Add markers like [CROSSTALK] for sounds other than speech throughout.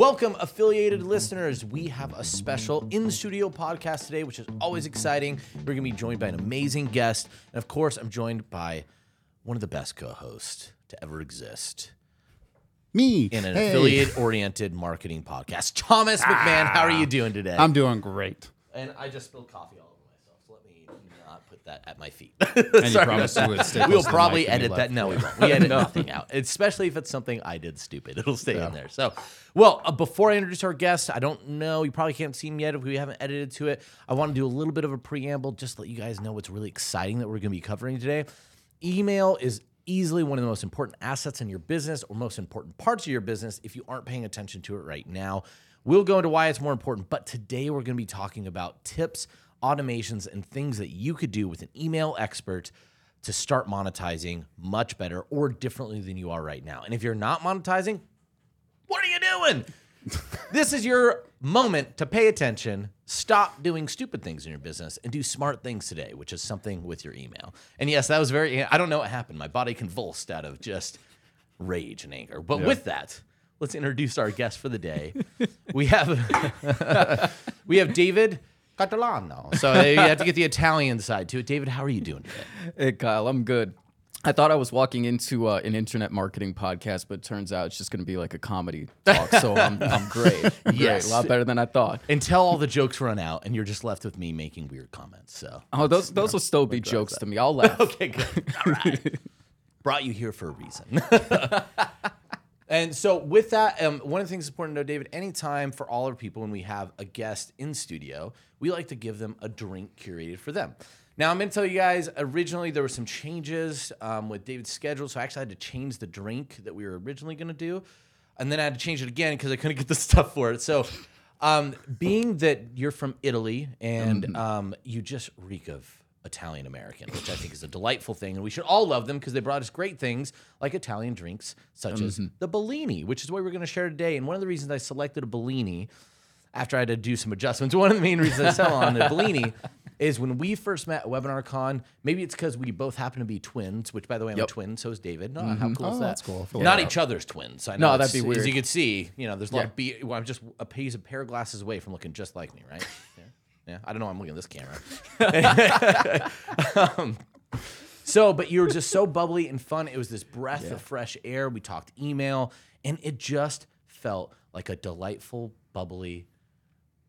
Welcome, affiliated listeners. We have a special in studio podcast today, which is always exciting. We're going to be joined by an amazing guest. And of course, I'm joined by one of the best co hosts to ever exist Me in an Hey. affiliate oriented marketing podcast. Thomas McMahon, how are you ah. doing today? I'm doing great. and I just spilled coffee all put that at my feet. [LAUGHS] And you promised you would stay [LAUGHS] We'll close to the probably edit that. No, we won't. We edit [LAUGHS] nothing out, especially if it's something I did stupid. It'll stay in there. So, well, uh, before I introduce our guest, I don't know. You probably can't see him yet if we haven't edited to it. I want to do a little bit of a preamble, just to let you guys know what's really exciting that we're going to be covering today. Email is easily one of the most important assets in your business or most important parts of your business if you aren't paying attention to it right now. We'll go into why it's more important, but today we're going to be talking about tips, automations, and things that you could do with an email expert to start monetizing much better or differently than you are right now. And if you're not monetizing, what are you doing? [LAUGHS] this is your moment to pay attention, stop doing stupid things in your business, and do smart things today, which is something with your email. And yes, that was very, I don't know what happened. My body convulsed out of just rage and anger. But with that, let's introduce our guest for the day. we have [LAUGHS] we have David Cartolano. So you have to get the Italian side to it. David, how are you doing today? Hey Kyle, I'm good. I thought I was walking into uh, an internet marketing podcast, but it turns out it's just going to be like a comedy talk. So I'm, I'm great. [LAUGHS] I'm Yes. great. A lot better than I thought. Until all the jokes run out and you're just left with me making weird comments. So Oh, those those will still be jokes to me. I'll laugh. [LAUGHS] Okay, good. All right. [LAUGHS] Brought you here for a reason. And so, with that, um, one of the things important to know, David, anytime for all our people when we have a guest in studio, we like to give them a drink curated for them. Now, I'm going to tell you guys, originally there were some changes um, with David's schedule. So, I actually had to change the drink that we were originally going to do. And then I had to change it again because I couldn't get the [LAUGHS] stuff for it. So, um, being that you're from Italy and um, you just reek of Italian American, which I think is a delightful thing, and we should all love them because they brought us great things like Italian drinks, such as mm-hmm. the Bellini, which is what we're going to share today. And one of the reasons I selected a Bellini after I had to do some adjustments, [LAUGHS] one of the main reasons I sell on the Bellini [LAUGHS] is when we first met at WebinarCon. Maybe it's because we both happen to be twins, which by the way, I'm a twin, so is David. No, how mm-hmm. cool is Oh, that? that's cool. Not each other's twins. I know. No, that'd be As you can see, you know, there's a lot Yeah. of B. Well, I'm just a piece of pair of glasses away from looking just like me, right? [LAUGHS] Yeah. Yeah. I don't know. I'm looking at this camera. [LAUGHS] um, so, but you were just so bubbly and fun. It was this breath of fresh air. We talked email, and it just felt like a delightful, bubbly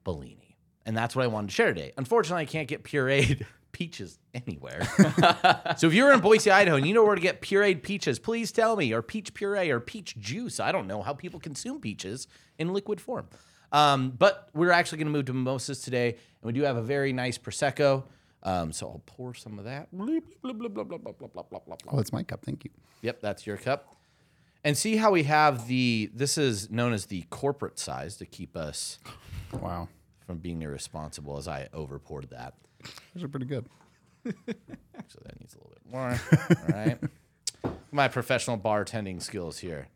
Bellini. And that's what I wanted to share today. Unfortunately, I can't get pureed [LAUGHS] peaches anywhere. [LAUGHS] so if you're in Boise, Idaho, and you know where to get pureed peaches, please tell me, or peach puree, or peach juice. I don't know how people consume peaches in liquid form. Um, but we're actually going to move to mimosas today, and we do have a very nice prosecco. Um, so I'll pour some of that. Oh, that's my cup. Thank you. Yep, that's your cup. And see how we have the. This is known as the corporate size to keep us. Wow. From being irresponsible, as I over poured that. Those are pretty good. [LAUGHS] Actually, that needs a little bit more. All right. [LAUGHS] My professional bartending skills here.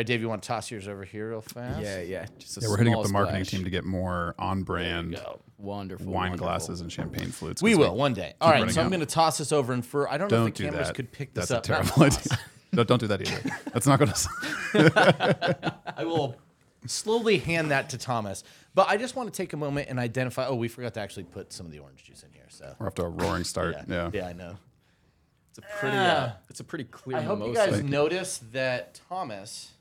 All right, Dave, you want to toss yours over here real fast? Yeah, yeah. Just a Yeah, we're hitting up the marketing splash. team to get more on-brand Wonderful. wine wonderful. glasses and champagne flutes. We 'cause will one day. All right, running so I'm out. going to toss this over and for I don't know Don't if the do cameras that. could pick this That's up. a Not terrible toss. [LAUGHS] idea. no, don't do that either. That's not going to. I will slowly hand that to Thomas. But I just want to take a moment and identify. Oh, we forgot to actually put some of the orange juice in here. So We're off to a roaring start. yeah, Yeah. yeah, I know. It's a pretty. Uh, it's a pretty clear. I hope you mimosa. guys notice that Thomas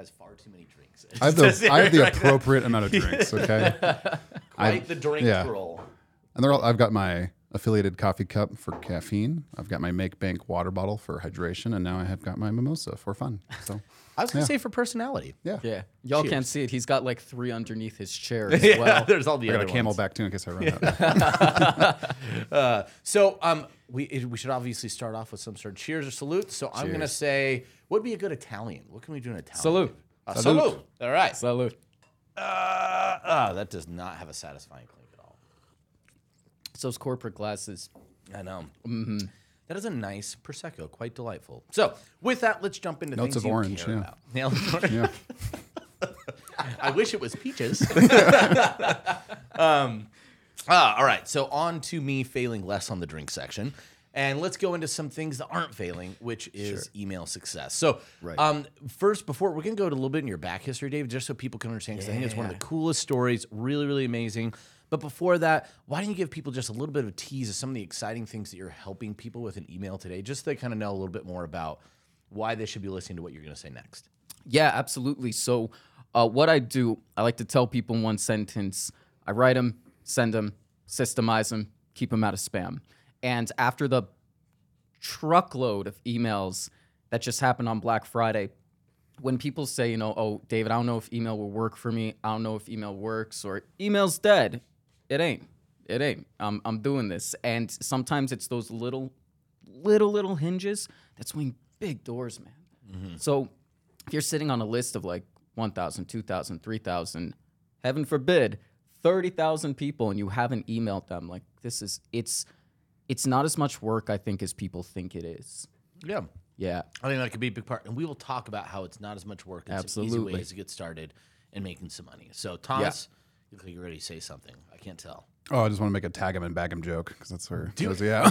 has far too many drinks. I have the [LAUGHS] I have the appropriate amount of drinks. Okay. [LAUGHS] Quite the drink yeah. roll. And they're all, I've got my affiliated coffee cup for caffeine. I've got my Make Bank water bottle for hydration, and now I have got my mimosa for fun. So I was gonna Yeah. say for personality. yeah, Yeah, y'all Cheers. can't see it. He's got like three underneath his chair [LAUGHS] as Yeah, well. there's all the I got other a camel ones. back too in case I run out. [LAUGHS] [LAUGHS] So um, we it, we should obviously start off with some sort of cheers or salute. So I'm gonna say, what would be a good Italian? What can we do in Italian? Salute. Uh, Salute. salute. All right. Salute. Uh, ah, that does not have a satisfying clink at all. It's those corporate glasses. I know. That is a nice prosecco, quite delightful. So with that, let's jump into Notes things of you orange, care yeah. about. Nailed. [LAUGHS] Yeah. [LAUGHS] I wish it was peaches. [LAUGHS] um, ah, all right. So on to me failing less on the drink section. And let's go into some things that aren't failing, which is email success. So, Right. um, first, before we're gonna go to a little bit in your back history, David, just so people can understand, because I think it's one of the coolest stories, really, really amazing. But before that, why don't you give people just a little bit of a tease of some of the exciting things that you're helping people with in email today, just so they kind of know a little bit more about why they should be listening to what you're gonna say next. Yeah, absolutely. So, uh, what I do, I like to tell people in one sentence I write them, send them, systemize them, keep them out of spam. And after the truckload of emails that just happened on Black Friday, when people say, you know, oh, David, I don't know if email will work for me, I don't know if email works, or email's dead, it ain't. It ain't. I'm, I'm doing this. And sometimes it's those little, little, little hinges that swing big doors, man. Mm-hmm. So if you're sitting on a list of like 1,000, 2,000, 3,000, heaven forbid, 30,000 people and you haven't emailed them, like this is, it's, it's not as much work, I think, as people think it is. Yeah. Yeah. I think that could be a big part. And we will talk about how it's not as much work. It's easy Absolutely. ways to get started and making some money. So, Thomas, you look like you're ready to say something. I can't tell. Oh, I just want to make a tag him and bag him joke because that's where it goes. Yeah.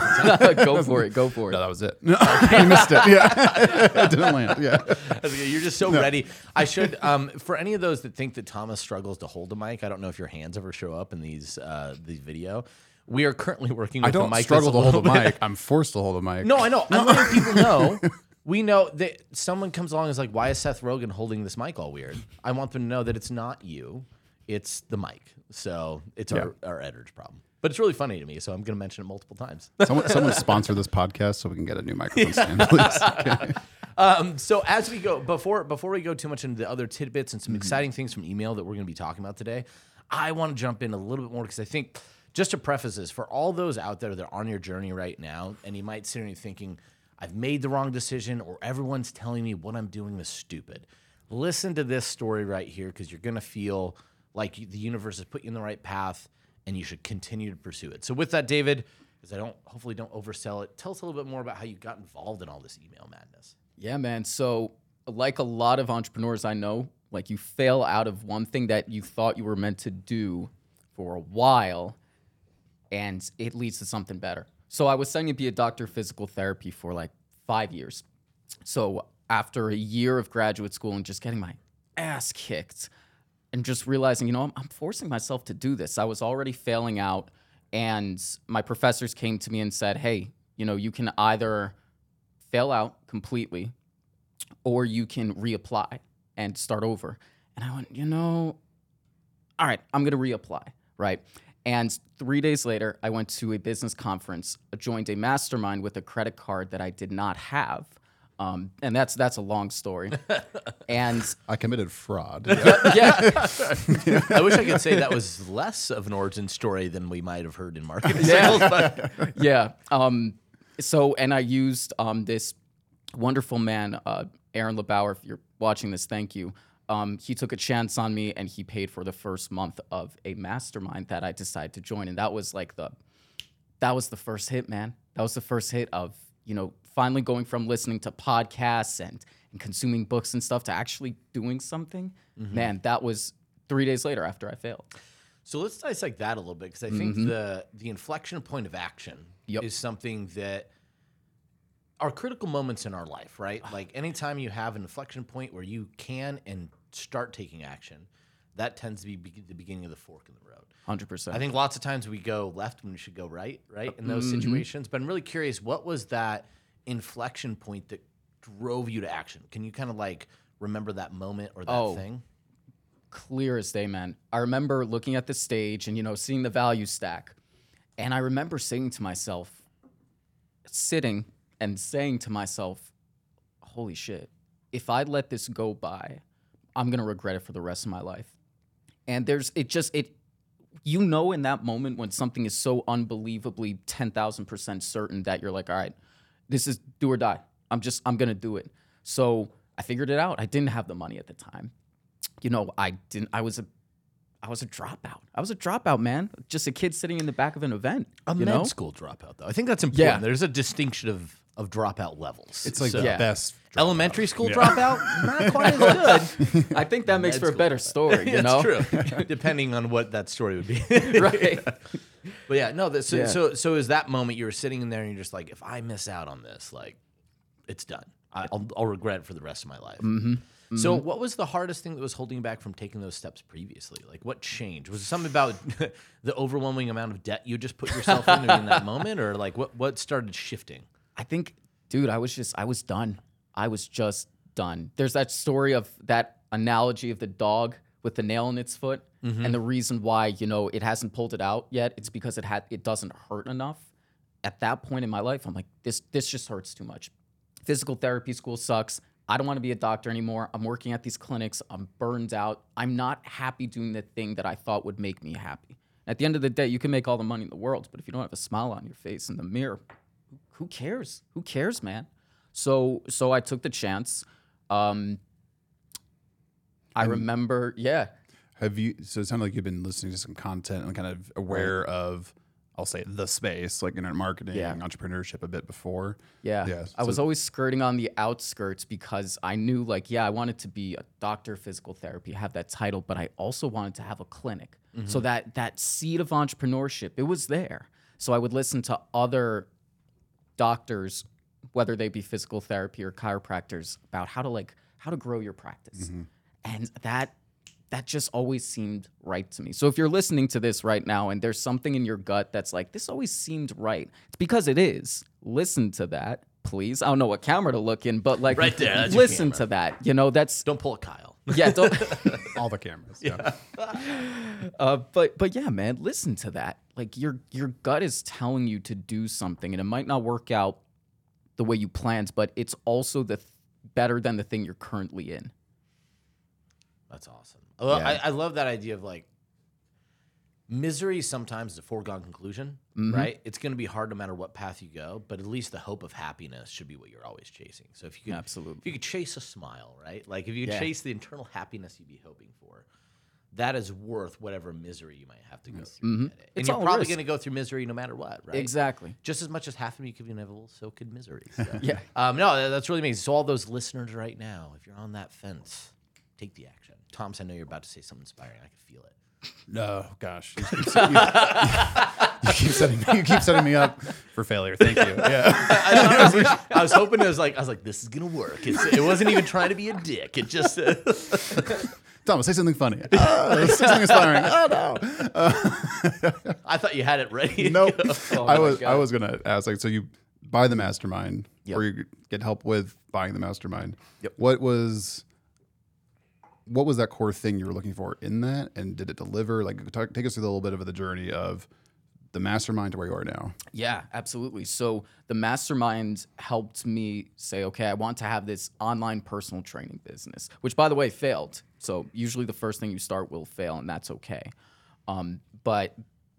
[LAUGHS] go for [LAUGHS] it. Go for it. no, that was it. [LAUGHS] No, you missed it. Yeah. it didn't land. Yeah. You're just so ready. I should, um, for any of those that think that Thomas struggles to hold a mic, I don't know if your hands ever show up in these uh, these video. We are currently working with I don't a mic struggle to hold a mic. I'm forced to hold a mic. No, I know. I'm letting people know. We know that someone comes along and is like, why is Seth Rogen holding this mic all weird? I want them to know that it's not you, it's the mic. So it's our, our editor's problem. But it's really funny to me, so I'm going to mention it multiple times. [LAUGHS] Someone, someone sponsor this podcast so we can get a new microphone stand, please. [LAUGHS] Um, so as we go before before we go too much into the other tidbits and some exciting things from email that we're going to be talking about today, I want to jump in a little bit more because I think just to preface this for all those out there that are on your journey right now, and you might sit here and thinking, I've made the wrong decision, or everyone's telling me what I'm doing is stupid. Listen to this story right here because you're going to feel like the universe has put you in the right path, and you should continue to pursue it. So with that, David, because I don't hopefully don't oversell it, tell us a little bit more about how you got involved in all this email madness. Yeah, man. So, like a lot of entrepreneurs I know, like you fail out of one thing that you thought you were meant to do for a while, and it leads to something better. So, I was studying to be a doctor of physical therapy for like five years. So, after a year of graduate school and just getting my ass kicked, and just realizing, you know, I'm, I'm forcing myself to do this. I was already failing out, and my professors came to me and said, "Hey, you know, you can either fail out completely, or you can reapply and start over." And I went, you know, all right, I'm gonna reapply, right? And three days later, I went to a business conference, joined a mastermind with a credit card that I did not have. Um, and that's that's a long story. [LAUGHS] and I committed fraud. [LAUGHS] yeah, [LAUGHS] I wish I could say that was less of an origin story than we might have heard in marketing sales. But yeah. Um, so, and I used um, this wonderful man, uh, Aaron LeBauer. If you're watching this, thank you. Um, he took a chance on me and he paid for the first month of a mastermind that I decided to join. And that was like the, that was the first hit, man. That was the first hit of, you know, finally going from listening to podcasts and, and consuming books and stuff to actually doing something. Mm-hmm. Man, that was three days later after I failed. so let's dissect that a little bit because I think mm-hmm. the the inflection point of action Yep. is something that are critical moments in our life, right? Ah. Like anytime you have an inflection point where you can and start taking action, that tends to be be- the beginning of the fork in the road. 100%. I think lots of times we go left when we should go right, right? Uh, in those mm-hmm. situations. But I'm really curious, what was that inflection point that drove you to action? Can you kind of like remember that moment or that Oh. thing? clear as day, man. I remember looking at the stage and you know seeing the value stack, and I remember saying to myself, sitting and saying to myself, "Holy shit! If I let this go by, I'm gonna regret it for the rest of my life." And there's it just it. You know, in that moment when something is so unbelievably 10,000% certain that you're like, all right, this is do or die. I'm just, I'm to do it. So I figured it out. I didn't have the money at the time you know, I didn't. I was a, I was a dropout. I was a dropout, man. Just a kid sitting in the back of an event. A you med know, school dropout, though. I think that's important. Yeah. There's a distinction of of dropout levels. It's like So- the Yeah. best. elementary school dropout, not quite as [LAUGHS] good. I think that makes Med for a better story. [LAUGHS] You It's know, true, [LAUGHS] depending on what that story would be. right? But yeah, no. This, so, Yeah. so so is that moment you were sitting in there and you're just like, if I miss out on this, like, it's done. I, I'll I'll regret it for the rest of my life. Mm-hmm. So, what was the hardest thing that was holding you back from taking those steps previously? Like, what changed? Was it something about the overwhelming amount of debt you just put yourself into in that moment, or like what what started shifting? I think, dude, I was just, I was done. I was just done. There's that story of that analogy of the dog with the nail in its foot, mm-hmm. and the reason why you know it hasn't pulled it out yet. It's because it had, it doesn't hurt enough. At that point in my life, I'm like, this, this just hurts too much. Physical therapy school sucks. I don't want to be a doctor anymore. I'm working at these clinics. I'm burned out. I'm not happy doing the thing that I thought would make me happy. At the end of the day, you can make all the money in the world, but if you don't have a smile on your face in the mirror, who cares? Who cares, man? So so I took the chance. Um, I remember, yeah, Have you? So it sounded like you've been listening to some content and kind of aware of, I'll say, the space, like internet marketing, Yeah. entrepreneurship, a bit before. yeah. Yeah, I was always skirting on the outskirts because I knew, like, yeah, I wanted to be a doctor of physical therapy, have that title, but I also wanted to have a clinic. So that that seed of entrepreneurship, it was there. So I would listen to other doctors, whether they be physical therapy or chiropractors, about how to like how to grow your practice, and that that just always seemed right to me. So if you're listening to this right now and there's something in your gut that's like this always seemed right, it's because it is. Listen to that, please. I don't know what camera to look in, but like Right there, listen to that. You know, that's Don't pull a Kyle. yeah. Don't, [LAUGHS] All the cameras. Yeah. [LAUGHS] Uh, but but yeah, man, listen to that. Like your your gut is telling you to do something, and it might not work out the way you planned, but it's also the th- better than the thing you're currently in. That's awesome. Well, Yeah. I, I love that idea of like misery sometimes is a foregone conclusion, Mm-hmm. right? It's going to be hard no matter what path you go, but at least the hope of happiness should be what you're always chasing. So if you could, Absolutely. if you could chase a smile, right? Like if you could Yeah. chase the internal happiness you'd be hoping for, that is worth whatever misery you might have to go through. to get it. And It's you're probably going to go through misery no matter what, right? Exactly. Just as much as half of me could be inevitable, so could misery. So. [LAUGHS] Yeah. Um, no, that's really amazing. So all those listeners right now, if you're on that fence, take the action. Thomas, I know you're about to say something inspiring. I can feel it. No, gosh. You keep, [LAUGHS] you- you keep setting you keep setting me up for failure. Thank you. [LAUGHS] Yeah. I, thought it was- I was hoping it was like I was like, this is gonna work. It's, it wasn't even trying to be a dick. It just uh, Thomas, say something funny. Oh, say something inspiring. [LAUGHS] Oh no. Uh, [LAUGHS] I thought you had it ready. to Nope. [LAUGHS] Oh I was I was gonna ask like so you buy the mastermind Yep. or you get help with buying the mastermind. Yep. What was what was that core thing you were looking for in that and did it deliver? Like talk, take us through a little bit of the journey of the mastermind to where you are now. Yeah, absolutely. So the mastermind helped me say, okay, I want to have this online personal training business, which by the way failed. So usually the first thing you start will fail, and that's okay. Um, but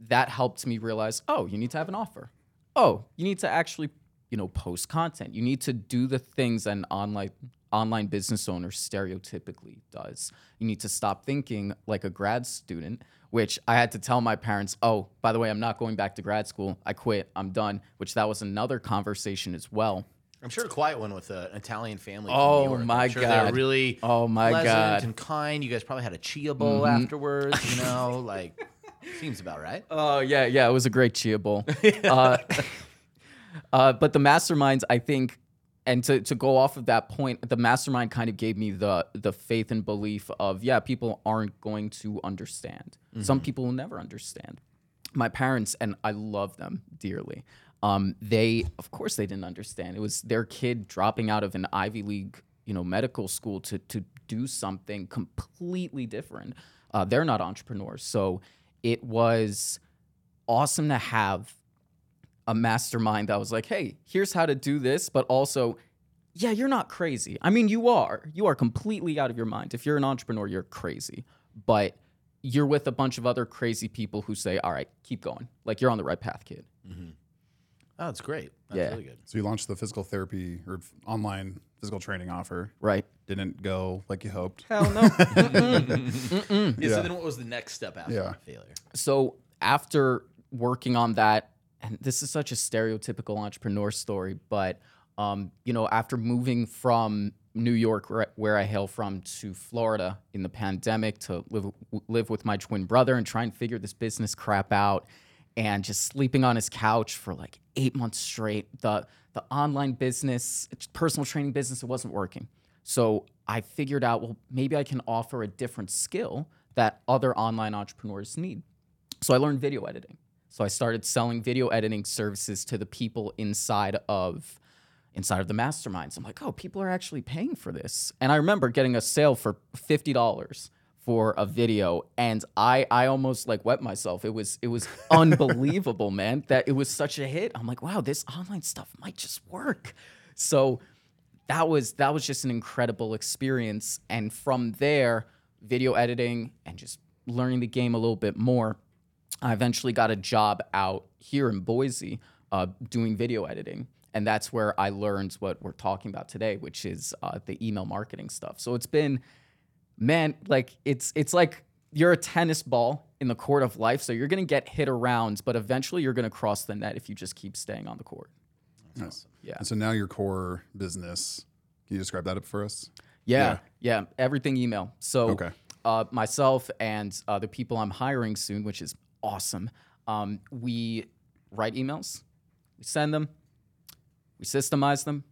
that helped me realize, oh, you need to have an offer. Oh, you need to actually, you know, post content. You need to do the things an online online business owner stereotypically does. You need to stop thinking like a grad student, which I had to tell my parents, oh, by the way, I'm not going back to grad school. I quit. I'm done, which that was another conversation as well. I'm sure a quiet one with an Italian family. Oh, my sure God. really Oh, my God. Mm-hmm. and kind. You guys probably had a chia bowl afterwards. You know, [LAUGHS] like seems about right. Oh yeah, yeah, it was a great chia bowl. [LAUGHS] uh, uh, but the masterminds, I think, and to, to go off of that point, the mastermind kind of gave me the the faith and belief of yeah, people aren't going to understand. Some people will never understand. My parents and I love them dearly. Um, they, of course, they didn't understand. It was their kid dropping out of an Ivy League, you know, medical school to to do something completely different. Uh, they're not entrepreneurs, so it was awesome to have a mastermind that was like, hey, here's how to do this, but also, yeah, you're not crazy. I mean, you are. You are completely out of your mind. If you're an entrepreneur, you're crazy. But you're with a bunch of other crazy people who say, all right, keep going. Like you're on the right path, kid. Mm-hmm. Oh, that's great. That's Yeah. really good. So you launched the physical therapy or online physical training offer. Right. Didn't go like you hoped. Hell no. [LAUGHS] Yeah, Yeah. So then, what was the next step after Yeah. that failure? so after working on that and this is such a stereotypical entrepreneur story but um, you know after moving from new york where, i hail from to florida in the pandemic to live, live with my twin brother and try and figure this business crap out and just sleeping on his couch for like eight months straight. The the online business, personal training business, it wasn't working. So I figured out, well, maybe I can offer a different skill that other online entrepreneurs need. So I learned video editing. So I started selling video editing services to the people inside of inside of the masterminds. I'm like, oh, people are actually paying for this. And I remember getting a sale for fifty dollars for a video, and I I almost like wet myself. It was it was [LAUGHS] unbelievable, man. That it was such a hit. I'm like, wow, this online stuff might just work. So that was that was just an incredible experience. And from there, video editing and just learning the game a little bit more. I eventually got a job out here in Boise uh, doing video editing. And that's where I learned what we're talking about today, which is uh, the email marketing stuff. So it's been, man, like it's it's like you're a tennis ball in the court of life. So you're gonna get hit around, but eventually you're gonna cross the net if you just keep staying on the court. Nice. Yeah. And so now your core business, can you describe that up for us? Yeah, yeah, everything email. So Okay. uh, myself and uh, the people I'm hiring soon, which is awesome. Um, we write emails, we send them, we systemize them,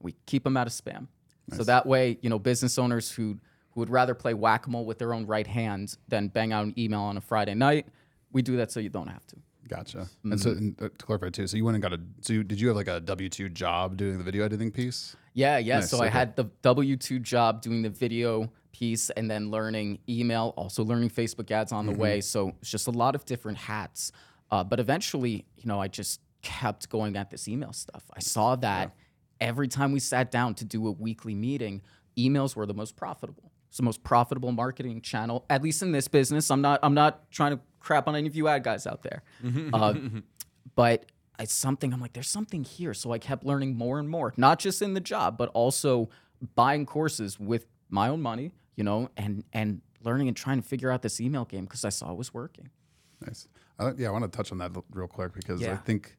we keep them out of spam. So that way, you know, business owners who who would rather play whack a mole with their own right hand than bang out an email on a Friday night, we do that so you don't have to. Gotcha. And so and, uh, to clarify too, so you went and got a, so you, did you have like a W two job doing the video editing piece? Yeah, yeah. Nice, so I had the W two job doing the video piece and then learning email, also learning Facebook ads on the way. So it's just a lot of different hats. Uh, but eventually, you know, I just kept going at this email stuff. I saw that every time we sat down to do a weekly meeting, emails were the most profitable. It's the most profitable marketing channel, at least in this business. I'm not. I'm not trying to crap on any of you ad guys out there. [LAUGHS] Uh, but it's something I'm like, there's something here. So I kept learning more and more, not just in the job, but also buying courses with my own money, you know, and and learning and trying to figure out this email game because I saw it was working. Nice. Uh, yeah, I want to touch on that real quick because I think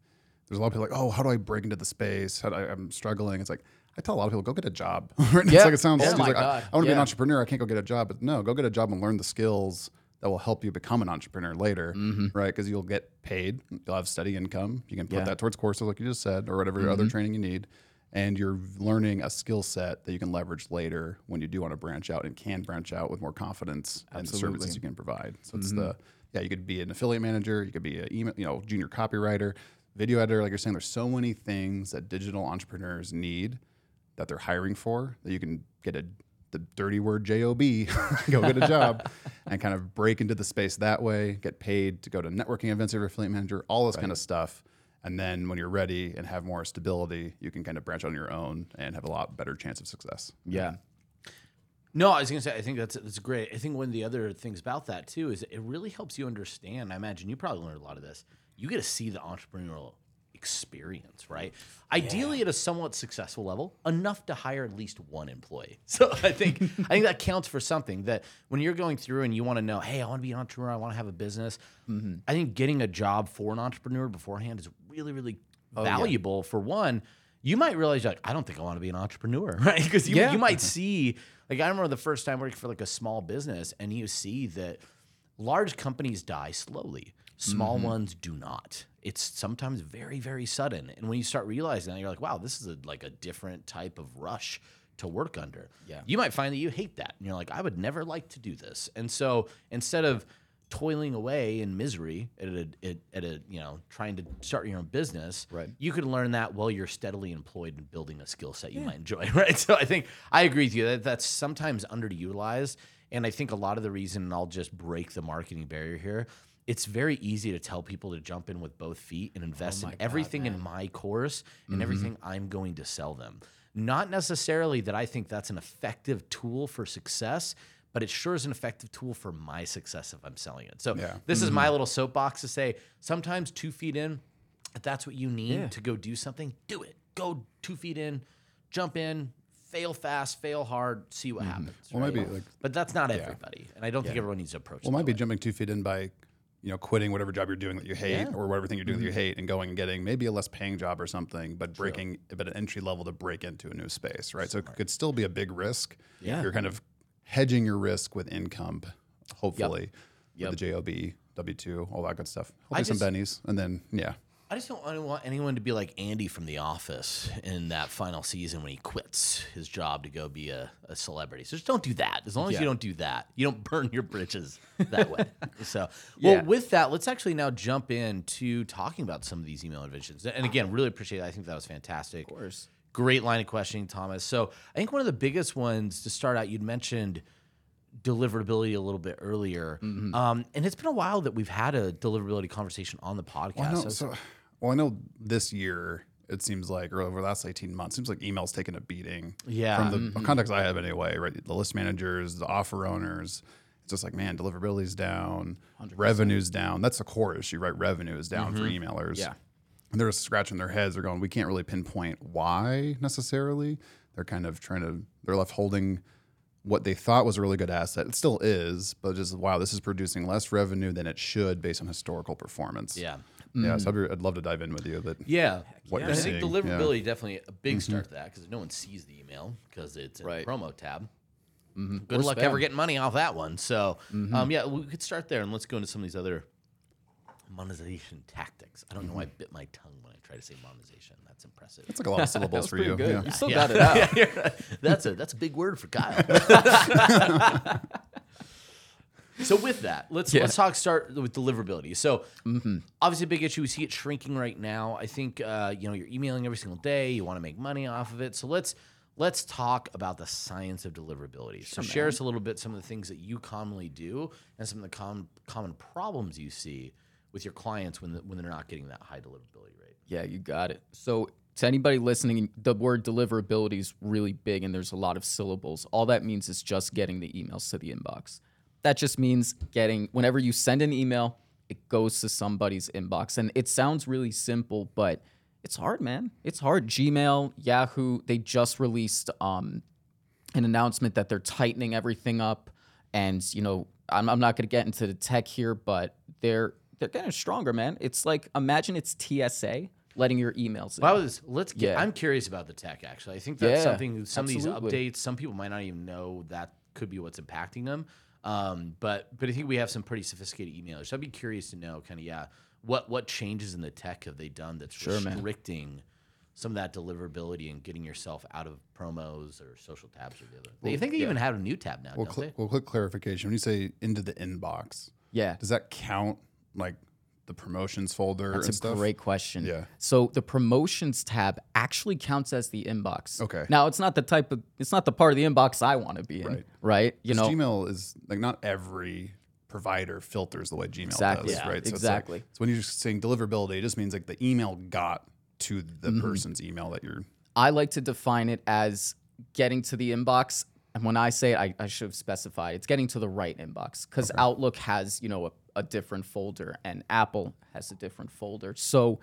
there's a lot of people like, oh, how do I break into the space? How do I, I'm struggling. It's like I tell a lot of people, go get a job. [LAUGHS] Right? It's Yeah. like it sounds. Oh it's my like, I- God. I, want to be an entrepreneur. I can't go get a job, but no, go get a job and learn the skills that will help you become an entrepreneur later, right? Because you'll get paid. You'll have steady income. You can put Mm-hmm. Yeah. Mm-hmm. that towards courses, like you just said, or whatever other training you need. And you're learning a skill set that you can leverage later when you do want to branch out and can branch out with more confidence and the services Mm-hmm. you can provide. So it's the yeah, you could be an affiliate manager, you could be a email, you know, junior copywriter, video editor. Like you're saying, there's so many things that digital entrepreneurs need that they're hiring for that you can get a the dirty word job, [LAUGHS] go get a job, [LAUGHS] and kind of break into the space that way. Get paid to go to networking events as your affiliate manager, all this kind of stuff. And then when you're ready and have more stability, you can kind of branch out on your own and have a lot better chance of success. Yeah. No, I was gonna say I think that's that's great. I think one of the other things about that too is it really helps you understand. I imagine you probably learned a lot of this. You get to see the entrepreneurial experience, right? Ideally at a somewhat successful level, enough to hire at least one employee. [LAUGHS] So I think I think that counts for something. That when you're going through and you want to know, hey, I want to be an entrepreneur, I want to have a business. Mm-hmm. I think getting a job for an entrepreneur beforehand is really, really oh, valuable. For one, you might realize like, I don't think I want to be an entrepreneur, [LAUGHS] right? Because you, Yeah. you might [LAUGHS] see, like, I remember the first time working for like a small business, and you see that large companies die slowly, small mm-hmm. ones do not. It's sometimes very, very sudden. And when you start realizing that, you're like, wow, this is a, like a different type of rush to work under. Yeah. You might find that you hate that. And you're like, I would never like to do this. And so instead of toiling away in misery at a, at, at a you know trying to start your own business Right. you could learn that while you're steadily employed and building a skill set you might enjoy [LAUGHS] right? So i think i agree with you. That that's sometimes underutilized and i think a lot of the reason and i'll just break the marketing barrier here it's very easy to tell people to jump in with both feet and invest in everything in my course and everything i'm going to sell them. Not necessarily that i think that's an effective tool for success but it sure is an effective tool for my success if I'm selling it. So Yeah. this is my little soapbox to say sometimes two feet in, if that's what you need Yeah. to go do something, do it. Go two feet in, jump in, fail fast, fail hard, see what happens. Well, maybe, like- but that's not everybody, and I don't think everyone needs to approach. Well, it might be way. jumping two feet in by, you know, quitting whatever job you're doing that you hate Yeah. Mm-hmm. or whatever thing you're doing that you hate and going and getting maybe a less paying job or something, but breaking, but an entry level to break into a new space, right? So it could still be a big risk. Yeah. You're kind of hedging your risk with income, hopefully, Yep. with the JOB W two, all that good stuff. Hopefully some bennies, and then yeah, I just don't want anyone to be like Andy from The Office in that final season when he quits his job to go be a, a celebrity. So just don't do that. As long as Yeah. you don't do that, you don't burn your bridges that way. [LAUGHS] so, well, Yeah. with that, let's actually now jump into talking about some of these email inventions. And again, really appreciate it. I think that was fantastic. Of course. Great line of questioning, Thomas. So I think one of the biggest ones to start out, you'd mentioned deliverability a little bit earlier. Mm-hmm. Um, and it's been a while that we've had a deliverability conversation on the podcast. Well, I know, So- so, well, I know this year it seems like, or over the last 18 months, seems like email's taking a beating. Yeah. From the context I have anyway, right? The list managers, the offer owners. It's just like, man, deliverability's down, revenue's down. That's the core issue, right? Revenue is down for emailers. Yeah. And they're just scratching their heads. They're going, we can't really pinpoint why necessarily. They're kind of trying to, they're left holding what they thought was a really good asset. It still is, but just, wow, this is producing less revenue than it should based on historical performance. yeah. Yeah, mm. so I'd, I'd love to dive in with you. But Yeah. What And you're I think seeing, deliverability definitely a big mm-hmm. start to that because no one sees the email because it's in Right. the promo tab. Mm-hmm. Good Or luck spam. ever getting money off that one. So, um, mm-hmm. yeah, we could start there and let's go into some of these other monetization tactics. I don't know why I bit my tongue when I try to say monetization. That's impressive. it's like a lot of [LAUGHS] syllables for you. good. Yeah. You still Yeah. got it [LAUGHS] out. that's a that's a big word for Kyle. [LAUGHS] so with that, let's Yeah. let's talk start with deliverability. So obviously a big issue. We see it shrinking right now. I think uh, you know you're emailing every single day. You want to make money off of it. So let's let's talk about the science of deliverability. so share us a little bit some of the things that you commonly do and some of the com- common problems you see with your clients when the, when they're not getting that high deliverability rate. Yeah, you got it. So, to anybody listening, the word deliverability is really big and there's a lot of syllables. All that means is just getting the emails to the inbox. That just means getting, whenever you send an email, it goes to somebody's inbox. And it sounds really simple, but it's hard, man. It's hard. Gmail, Yahoo, they just released um, an announcement that they're tightening everything up. And, you know, I'm, I'm not going to get into the tech here, but they're they're getting stronger, man. It's like imagine it's TSA letting your emails in. Well, I was, let's get. Yeah. I'm curious about the tech. Actually, I think that's Yeah, something. Some of these updates, some people might not even know that could be what's impacting them. Um, but but I think we have some pretty sophisticated emailers. So I'd be curious to know, kind of, yeah, what what changes in the tech have they done that's Sure, man. restricting some of that deliverability and getting yourself out of promos or social tabs or the other. They think they even have a new tab now, Well, don't cl- they? well, quick clarification. When you say into the inbox, yeah. does that count like the promotions folder That's a stuff? great question. Yeah. So the promotions tab actually counts as the inbox. Okay. Now it's not the type of it's not the part of the inbox I want to be in. Right. Right. You know. Gmail is like not every provider filters the way Gmail Exactly. does, Yeah, right? So exactly. It's like, so when you're just saying deliverability, it just means like the email got to the Mm-hmm. person's email that you're. I like to define it as getting to the inbox. And when I say it, I, I should have specified it's getting to the right inbox because Outlook has, you know, a, a different folder and Apple has a different folder. So,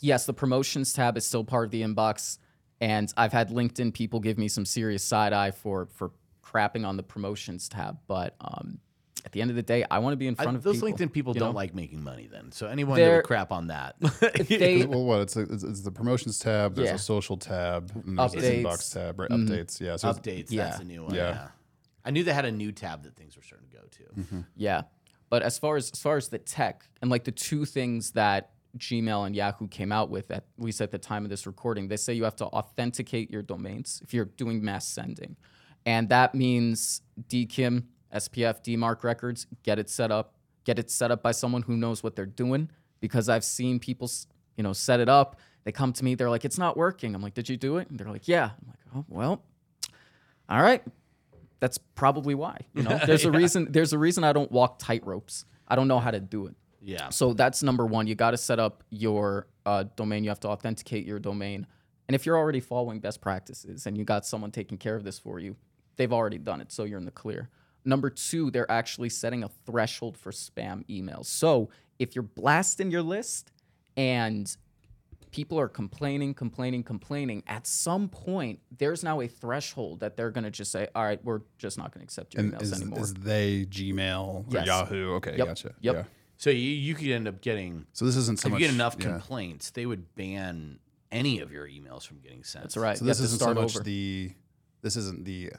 yes, the promotions tab is still part of the inbox. And I've had LinkedIn people give me some serious side eye for for crapping on the promotions tab. But um, at the end of the day, I want to be in I- front of those people, LinkedIn people don't know? like making money. Then, so anyone that They're- would crap on that, [LAUGHS] [LAUGHS] They, Well, what? It's, like, it's, it's the promotions tab. There's Yeah. a social tab. And there's Updates. inbox tab, right? Mm-hmm. Updates. Yeah. So it's- updates. Yeah. That's a new one. Yeah. Yeah. I knew they had a new tab that things were starting to go to. Mm-hmm. Yeah. But as far as as far as the tech and like the two things that Gmail and Yahoo came out with at least at the time of this recording, they say you have to authenticate your domains if you're doing mass sending. And that means DKIM, SPF, DMARC records, get it set up, get it set up by someone who knows what they're doing because I've seen people, you know, set it up. They come to me, they're like, "It's not working." I'm like, "Did you do it?" And they're like, "Yeah." I'm like, "Oh, well, all right." That's probably why. You know, [LAUGHS] there's a reason. There's a reason I don't walk tight ropes. I don't know how to do it. Yeah. So that's number one. You got to set up your uh, domain. You have to authenticate your domain. And if you're already following best practices and you got someone taking care of this for you, they've already done it. So you're in the clear. Number two, they're actually setting a threshold for spam emails. So if you're blasting your list and people are complaining, complaining, complaining, at some point, there's now a threshold that they're going to just say, all right, we're just not going to accept your and emails is, anymore. is they Gmail or Yes. Yahoo? Okay, Yep. gotcha. Yep. Yeah. So you, you could end up getting So this isn't so if much. you get enough yeah. complaints, they would ban any of your emails from getting sent. That's right. So this have isn't so much over. the. This isn't the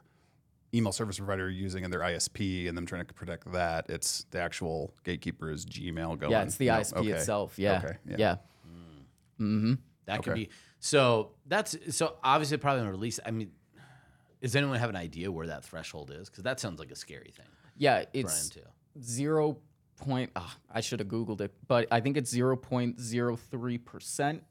email service provider you're using and their ISP and them trying to protect that. It's the actual gatekeeper is Gmail going. Yeah, it's the No, ISP okay. itself. Yeah. Okay, yeah. yeah. That could Okay. be so. That's so obviously probably on release. I mean, does anyone have an idea where that threshold is? Because that sounds like a scary thing. Yeah, it's zero point. ah, I should have googled it, but I think it's zero point zero three percent.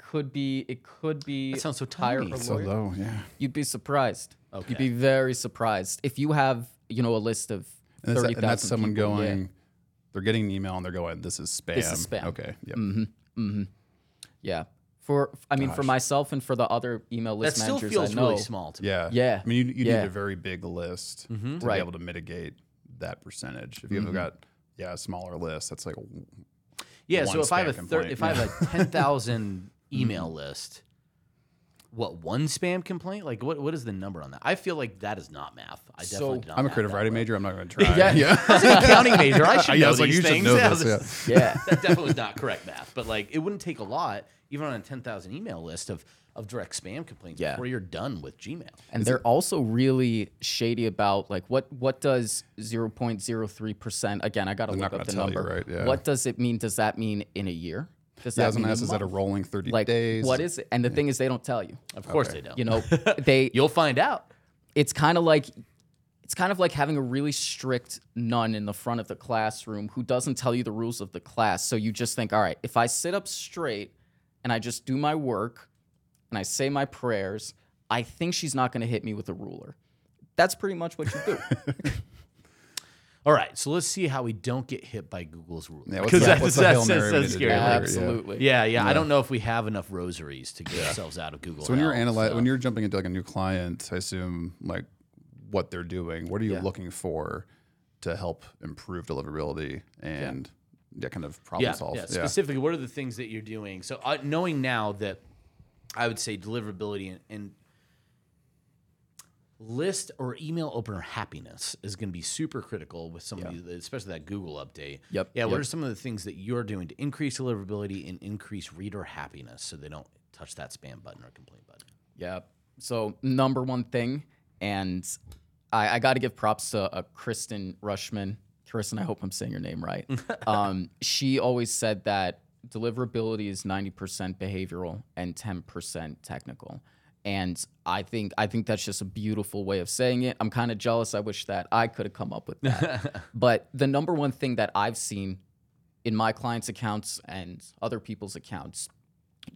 It could be. It could be. That sounds so higher tiny. So low, yeah. You'd be surprised. Okay. You'd be very surprised if you have you know a list of And, is and that's someone people, yeah. going. They're getting an email and they're going, "This is spam." This is spam. Okay. Yep. Mm-hmm. mm-hmm. Yeah. For I mean, for myself and for the other email That list still managers feels I know, really small to me. Yeah. Yeah. I mean, you, you Yeah. need a very big list to mm-hmm. Right. be able to mitigate that percentage. If you have mm-hmm. got yeah a smaller list, that's like Yeah. one So if I have a spam thir- if I have a ten thousand [LAUGHS] email mm-hmm. list, what one spam complaint? Like what? What is the number on that? I feel like that is not math. I So- definitely. did not I'm a creative writing way. major. I'm not going [LAUGHS] to try. Yeah. yeah. [LAUGHS] I was an accounting major. I [LAUGHS] should Yeah, I know was these you things. know Yeah, this, that- Yeah. that definitely was not correct math. But like, it wouldn't take a lot, even on a ten thousand email list of of direct spam complaints Yeah. before you're done with Gmail. And they're also really shady about like what what does 0.03% again, I got to look up the gonna you, number. right? Yeah. What does it mean? Does that mean in a year? Does Yeah, I that was mean going to is that a month? rolling 30 like days? what is it? And the thing is they don't tell you. Of course they don't. You know, [LAUGHS] they You'll find out. it's kind of like it's kind of like having a really strict nun in the front of the classroom who doesn't tell you the rules of the class. So you just think, all right, if I sit up straight and I just do my work and I say my prayers, I think she's not going to hit me with a ruler. That's pretty much what you do. [LAUGHS] All right, so let's see how we don't get hit by Google's rules. Yeah, what's Because the- that's, what's that's, that's, that's need scary. here? Yeah. Absolutely. Yeah, yeah, I don't know if we have enough rosaries to get ourselves out of Google. So when you're Hell, analyzing, so- when you're jumping into like a new client, I assume like what they're doing. What are you Yeah. looking for to help improve deliverability and yeah, kind of problem yeah, solve? yeah, specifically, what are the things that you're doing? So uh, knowing now that I would say deliverability and, and list or email opener happiness is going to be super critical with somebody, that- especially that Google update. Yep, Yeah. What are some of the things that you're doing to increase deliverability and increase reader happiness so they don't touch that spam button or complaint button? Yeah. So number one thing, and I, I got to give props to uh, Kristen Rushman. Kristen, I hope I'm saying your name right. [LAUGHS] um, she always said that deliverability is 90% behavioral and 10% technical. And I think I think that's just a beautiful way of saying it. I'm kind of jealous. I wish that I could have come up with that. [LAUGHS] but the number one thing that I've seen in my clients' accounts and other people's accounts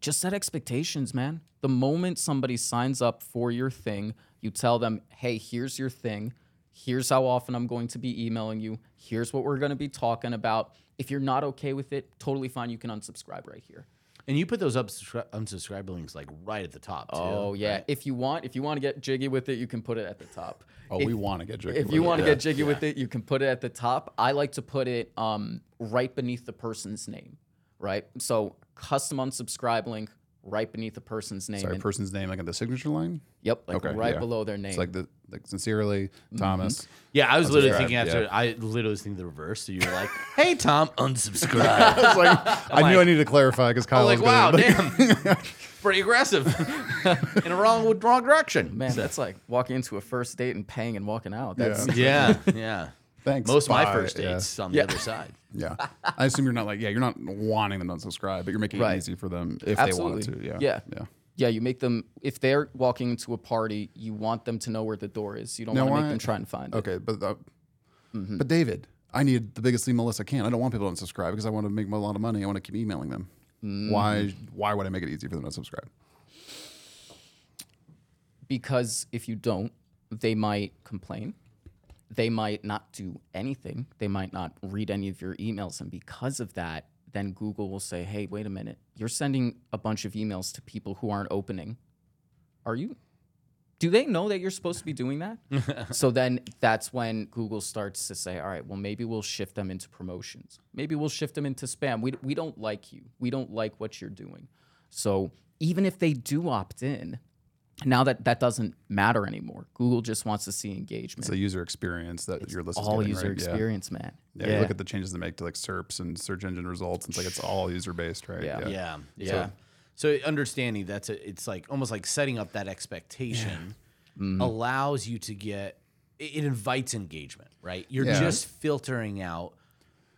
just set expectations, man. The moment somebody signs up for your thing, you tell them, hey, here's your thing. Here's how often I'm going to be emailing you. Here's what we're going to be talking about. If you're not okay with it, totally fine. You can unsubscribe right here. And you put those unsubscri- unsubscribe links like right at the top. Too, Oh yeah. right? If you want, if you want to get jiggy with it, you can put it at the top. Oh, if, we want to get jiggy. if with you want to yeah. get jiggy with it, you can put it at the top. I like to put it um, right beneath the person's name, right? So custom unsubscribe link right beneath the person's name. sorry, and- person's name like in the signature line. Yep, like Okay, right yeah. below their name. It's like the like sincerely mm-hmm. Thomas. Yeah, I was literally thinking after yeah. I literally was thinking the reverse. So you were like, [LAUGHS] "Hey Tom, unsubscribe." [LAUGHS] I was like, I knew I like- needed to clarify because Kyle I'm like, was "Wow, gonna, damn, [LAUGHS] pretty aggressive in a wrong wrong direction." Man, that's like walking into a first date and paying and walking out. That's yeah, yeah. Thanks. Most of my bye. first Yeah. dates on the Yeah. other side. Yeah. I assume you're not like, yeah, you're not wanting them to unsubscribe, but you're making Right. it easy for them if Absolutely. they want to. Yeah. Yeah. Yeah. Yeah. You make them if they're walking into a party, you want them to know where the door is. You don't want to make them try and find it. Okay. But, uh, Mm-hmm. but David, I need the biggest list I can. I don't want people to unsubscribe because I want to make a lot of money. I want to keep emailing them. Mm-hmm. Why, why would I make it easy for them to subscribe? Because if you don't, they might complain. They might not do anything. They might not read any of your emails, and because of that, then Google will say, "Hey, wait a minute. You're sending a bunch of emails to people who aren't opening. Are you do they know that you're supposed to be doing that? [LAUGHS] so then that's when Google starts to say, all right, well, maybe we'll shift them into promotions. Maybe we'll shift them into spam. We, we don't like you. We don't like what you're doing. So even if they do opt in, now that that doesn't matter anymore. Google just wants to see engagement. It's the user experience that your list is all getting, user right? Yeah. experience, man. Yeah. You look at the changes they make to like SERPs and search engine results. It's like it's all user based, right? Yeah. Yeah, yeah. So, understanding that's a, it's like almost like setting up that expectation mm-hmm. allows you to get it it invites engagement, right? You're Yeah. just filtering out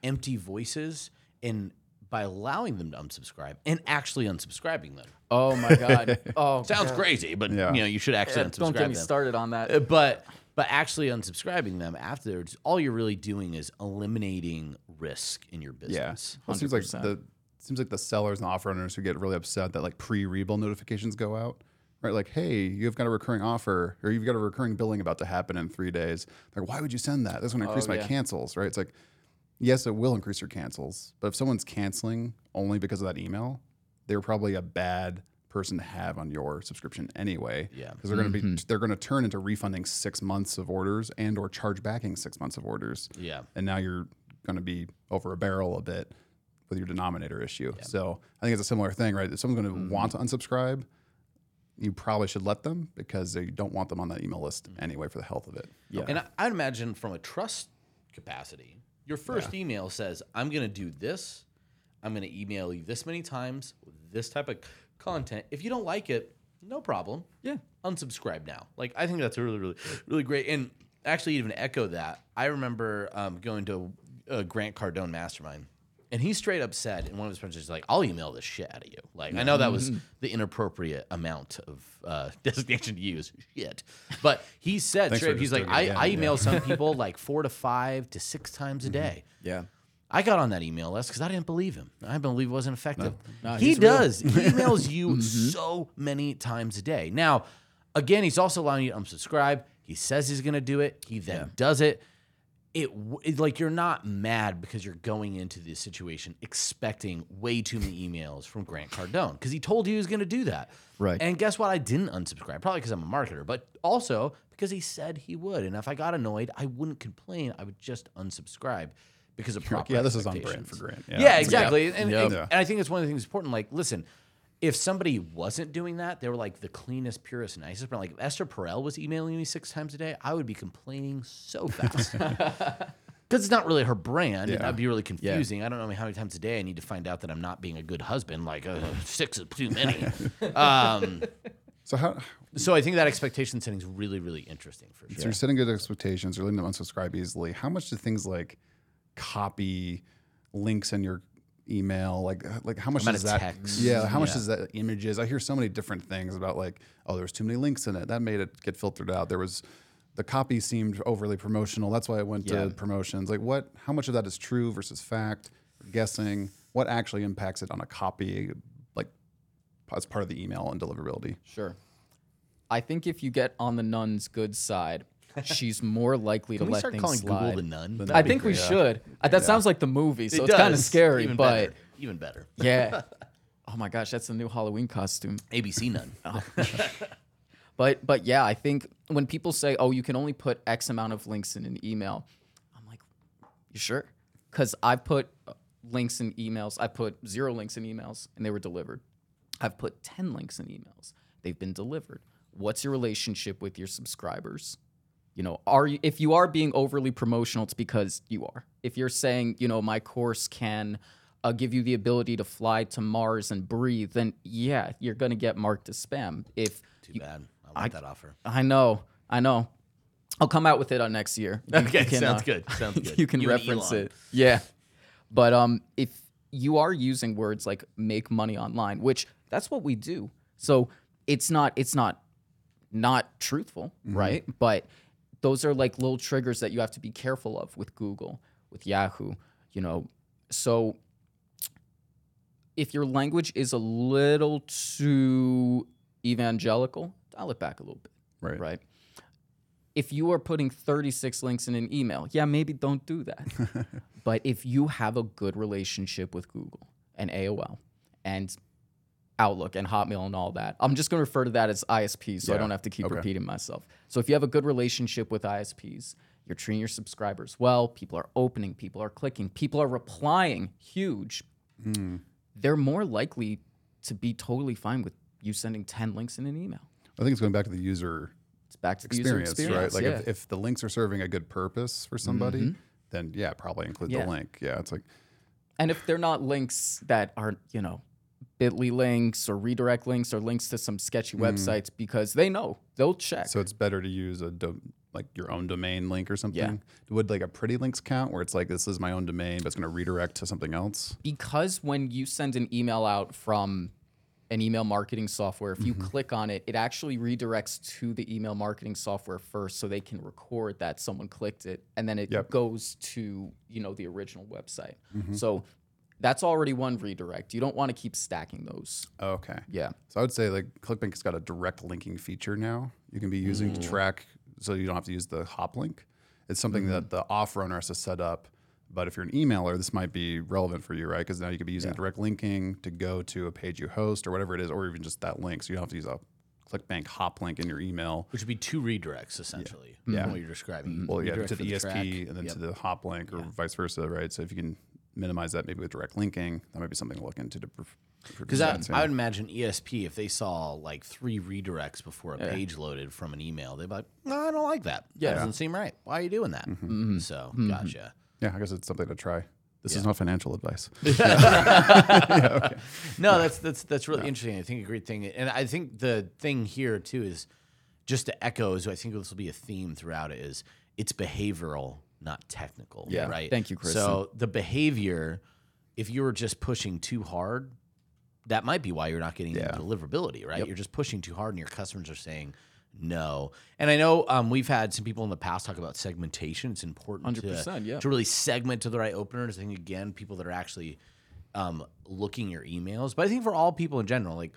empty voices and by allowing them to unsubscribe and actually unsubscribing them. Oh my god. [LAUGHS] Oh, Sounds crazy, but Yeah. you know, you should actually unsubscribe don't get me them. started on that. Uh, But but actually unsubscribing them afterwards, all you're really doing is eliminating risk in your Yeah, business. well, it seems like the seems like the sellers and offer owners who get really upset that like pre-rebill notifications go out. Right, like, hey, you've got a recurring offer, or you've got a recurring billing about to happen in three days. Like, why would you send that? That's going to increase Oh, my cancels, right? It's like, yes, it will increase your cancels, but if someone's canceling only because of that email, they're probably a bad person to have on your subscription anyway. Yeah. because they're going to be mm-hmm. they're going to turn into refunding six months of orders and or charge backing six months of orders Yeah. and now you're going to be over a barrel a bit with your denominator issue. So I think it's a similar thing, right? If someone's going to mm-hmm. want to unsubscribe, you probably should let them because they don't want them on that email list mm-hmm. anyway for the health of it. Yeah. And I, I'd imagine from a trust capacity, your first email says, I'm going to do this. I'm going to email you this many times with this type of content. If you don't like it, no problem. Yeah. Unsubscribe now. Like, I think that's really, really, really great. And actually, even echo that, I remember um, going to a Grant Cardone mastermind. And he straight up said in one of his friends presentations, like, I'll email the shit out of you. Like, I know that was mm-hmm. the inappropriate amount of uh, [LAUGHS] designation to use, shit. But he said Thanks straight for up, he's like, it I, again, yeah. email some [LAUGHS] people like four to five to six times a mm-hmm. day. Yeah. I got on that email list because I didn't believe him. I believe it wasn't effective. No, he he's real. does. He [LAUGHS] emails you mm-hmm. so many times a day. Now, again, he's also allowing you to unsubscribe. He says he's going to do it. He then does it. It, it like you're not mad because you're going into this situation expecting way too many emails from Grant Cardone because he told you he was going to do that. Right. And guess what? I didn't unsubscribe probably because I'm a marketer, but also because he said he would. And if I got annoyed, I wouldn't complain. I would just unsubscribe because of proper. yeah, this is on brand for Grant. Yeah, Yeah. Yeah. exactly. And, Yep. and, Yeah. and I think it's one of the things important. Like, listen, if somebody wasn't doing that, they were like the cleanest, purest, nicest. But like if Esther Perel was emailing me six times a day, I would be complaining so [LAUGHS] fast. Because it's not really her brand, Yeah. that'd be really confusing. I don't know how many times a day I need to find out that I'm not being a good husband. Like uh, six is too many. [LAUGHS] um, So how so I think that expectation setting is really, really interesting for sure. so you're setting good expectations, you're letting them unsubscribe easily. How much do things like copy links in your email like uh, like how much Amount does that text. yeah how much Yeah. does that images i hear so many different things about like oh there's too many links in it that made it get filtered out there was the copy seemed overly promotional that's why it went Yeah. to promotions like what how much of that is true versus fact guessing what actually impacts it on a copy like as part of the email and deliverability Sure. I think if you get on the nun's good side, she's more likely Can to we let start things calling slide. Google the nun? I think we should. Uh, that sounds like the movie, so it's kind of does. scary. Even but better. even better. [LAUGHS] yeah. Oh my gosh, that's the new Halloween costume. ABC nun. [LAUGHS] [LAUGHS] But but yeah, I think when people say, "Oh, you can only put X amount of links in an email," I'm like, "You sure?" Because I've put uh, links in emails. I put zero links in emails, and they were delivered. I've put ten links in emails. They've been delivered. What's your relationship with your subscribers? You know, are you if you are being overly promotional, it's because you are. If you're saying, you know, my course can uh, give you the ability to fly to Mars and breathe, then yeah, you're gonna get marked as spam. If Too bad. I want that offer. I know, I know. I'll come out with it on next year. You- Okay, you can, sounds uh, good. Sounds [LAUGHS] good. You can You reference it. Yeah. But um if you are using words like make money online, which that's what we do. So it's not it's not not truthful, right? But those are like little triggers that you have to be careful of with Google, with Yahoo, you know. So if your language is a little too evangelical, dial it back a little bit right right? If you are putting 36 links in an email, yeah, maybe don't do that. [LAUGHS] but if you have a good relationship with Google and AOL and Outlook and Hotmail and all that, I'm just going to refer to that as ISPs so I don't have to keep Okay. repeating myself. So if you have a good relationship with ISPs, you're treating your subscribers well, people are opening, people are clicking, people are replying, huge. They're more likely to be totally fine with you sending 10 links in an email. i think it's going back to the user It's back to the experience, user experience, right? Like yeah. Mm-hmm. if, if the links are serving a good purpose for somebody, then yeah, probably include Yeah. the link. Yeah, it's like and if they're not links that are, you know, bit.ly links or redirect links or links to some sketchy websites because they know they'll check. So it's better to use a do- like your own domain link or something. Would like a pretty links count where it's like this is my own domain, but it's going to redirect to something else? because when you send an email out from an email marketing software, if you Mm-hmm. click on it, it actually redirects to the email marketing software first so they can record that someone clicked it and then it Yep. Mm-hmm. goes to, you know, the original website. So that's already one redirect. You don't want to keep stacking those. Okay. Yeah. So I would say like ClickBank's got a direct linking feature now. You can be using Mm. to track, so you don't have to use the hop link. It's something Mm-hmm. that the offer owner has to set up. But if you're an emailer, this might be relevant for you, right? Because now you could be using direct linking to go to a page you host or whatever it is, or even just that link. So you don't have to use a ClickBank hop link in your email. Which would be two redirects essentially. Yeah. From what you're describing. Well, yeah, Redirect to for the ESP track. and then Yep. to the hop link or vice versa, right? So if you can minimize that maybe with direct linking, that might be something to look into to. Because I, I would imagine ESP, if they saw like three redirects before a page loaded from an email, they'd be like, no, I don't like that. Yeah. That doesn't seem right. Why are you doing that? Mm-hmm. So, gotcha. yeah, I guess it's something to try. This is not financial advice. [LAUGHS] No, that's that's that's really interesting. I think a great thing, and I think the thing here too is just to echo. Is I think this will be a theme throughout it. Is it's behavioral, not technical. Yeah. Right. Thank you, Chris. So the behavior, if you were just pushing too hard, that might be why you're not getting Yeah. deliverability. Right. You're just pushing too hard, and your customers are saying. No, and I know um, we've had some people in the past talk about segmentation. It's important to, 100%, yeah. to really segment to the right openers. I think again, people that are actually um, looking your emails. But I think for all people in general, like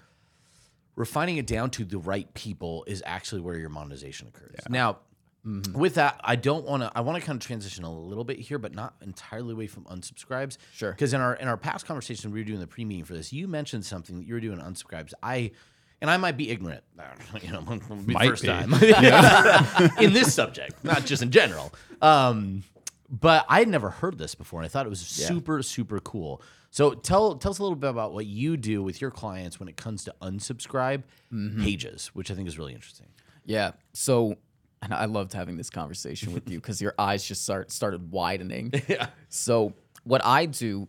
refining it down to the right people is actually where your monetization occurs. Now, Mm-hmm. with that, I don't want to. I want to kind of transition a little bit here, but not entirely away from unsubscribes. Sure. Because in our in our past conversation, we were doing the pre meeting for this. You mentioned something that you were doing unsubscribes. I. And I might be ignorant, [LAUGHS] you know, [LAUGHS] be Might first be. time [LAUGHS] in this subject, not just in general. Um, but I had never heard this before, and I thought it was super, super cool. So tell tell us a little bit about what you do with your clients when it comes to unsubscribe Mm-hmm. pages, which I think is really interesting. Yeah. So, and I loved having this conversation with you [LAUGHS] because your eyes just start started widening. [LAUGHS] Yeah. So, what I do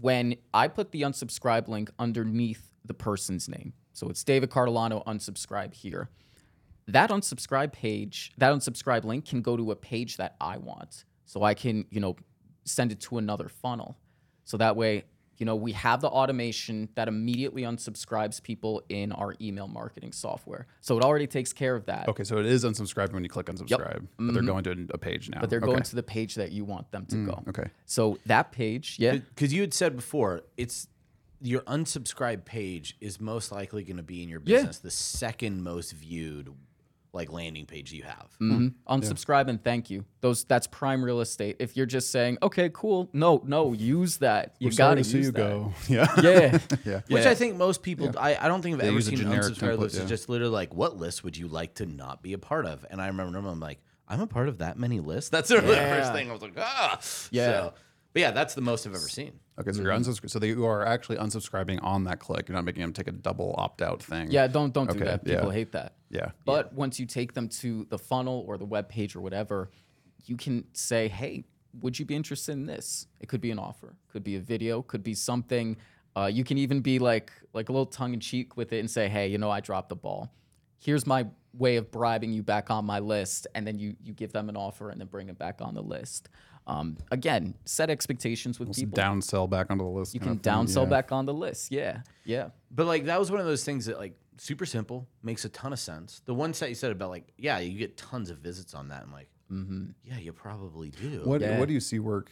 when I put the unsubscribe link underneath the person's name, so it's David Cartolano unsubscribe here. That unsubscribe page, that unsubscribe link can go to a page that I want. So I can, you know, send it to another funnel. So that way, you know, we have the automation that immediately unsubscribes people in our email marketing software. So it already takes care of that. Okay, so it is unsubscribed when you click unsubscribe, but they're going to a page now. Mm-hmm. But they're okay. Mm, going to the page that you want them to go. Okay. So that page, yeah. Because you had said before, it's your unsubscribe page is most likely going to be in your Yeah. business the second most viewed like landing page you have. Mhm. Unsubscribe and thank you. Those that's prime real estate. If you're just saying, okay, cool, no, no, use that. You We're gotta to see use you that. go. [LAUGHS] Yeah. [LAUGHS] Yeah, [LAUGHS] yeah. Which Yeah. I think most people, I, I don't think I've They ever seen an unsubscribe list. yeah. It's just literally like, what list would you like to not be a part of? And I remember, I'm like, I'm a part of that many lists. That's the first thing I was like, ah, Yeah. So, but yeah, that's the most I've ever seen. Okay, so you're unsubscribing. So they, you are actually unsubscribing on that click. You're not making them take a double opt out thing. yeah. Don't don't do Okay, that. People yeah. hate that. Yeah. But once you take them to the funnel or the web page or whatever, you can say, hey, would you be interested in this? It could be an offer, could be a video, could be something. Uh, you can even be like like a little tongue in cheek with it and say, hey, you know, I dropped the ball. Here's my way of bribing you back on my list, and then you you give them an offer and then bring it back on the list. Um, again, set expectations with people. Downsell back onto the list. you can of thing, downsell yeah. back on the list. Yeah, yeah. But like that was one of those things that like super simple, makes a ton of sense. The one set you said about like, yeah, you get tons of visits on that. I'm like, mm-hmm. yeah, you probably do. What Yeah. What do you see work?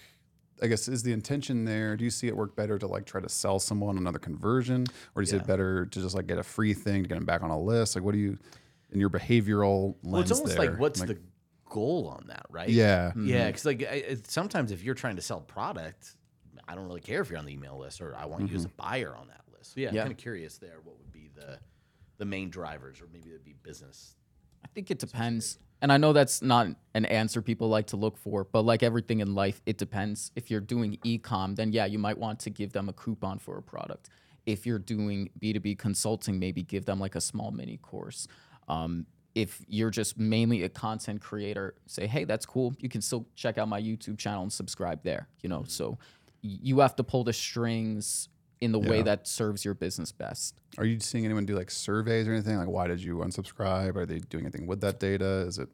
I guess is the intention there. Do you see it work better to like try to sell someone another conversion, or do you see Yeah. it better to just like get a free thing to get them back on a list? Like, what do you in your behavioral lens? Well, it's almost there, like what's the goal on that, right? yeah? Yeah, because like I, sometimes if you're trying to sell product, I don't really care if you're on the email list or I want you as a buyer on that list. So yeah, Yeah. I'm kind of curious there. What would be the the main drivers, or maybe it'd be business. I think it depends. And I know that's not an answer people like to look for, but like everything in life, it depends. If you're doing e-com, then yeah, you might want to give them a coupon for a product. If you're doing B2B consulting, maybe give them like a small mini course. Um, if you're just mainly a content creator, say, hey, that's cool. You can still check out my YouTube channel and subscribe there. You know, so you have to pull the strings in the way that serves your business best. Are you seeing anyone do like surveys or anything? Like, why did you unsubscribe? Are they doing anything with that data? Is it,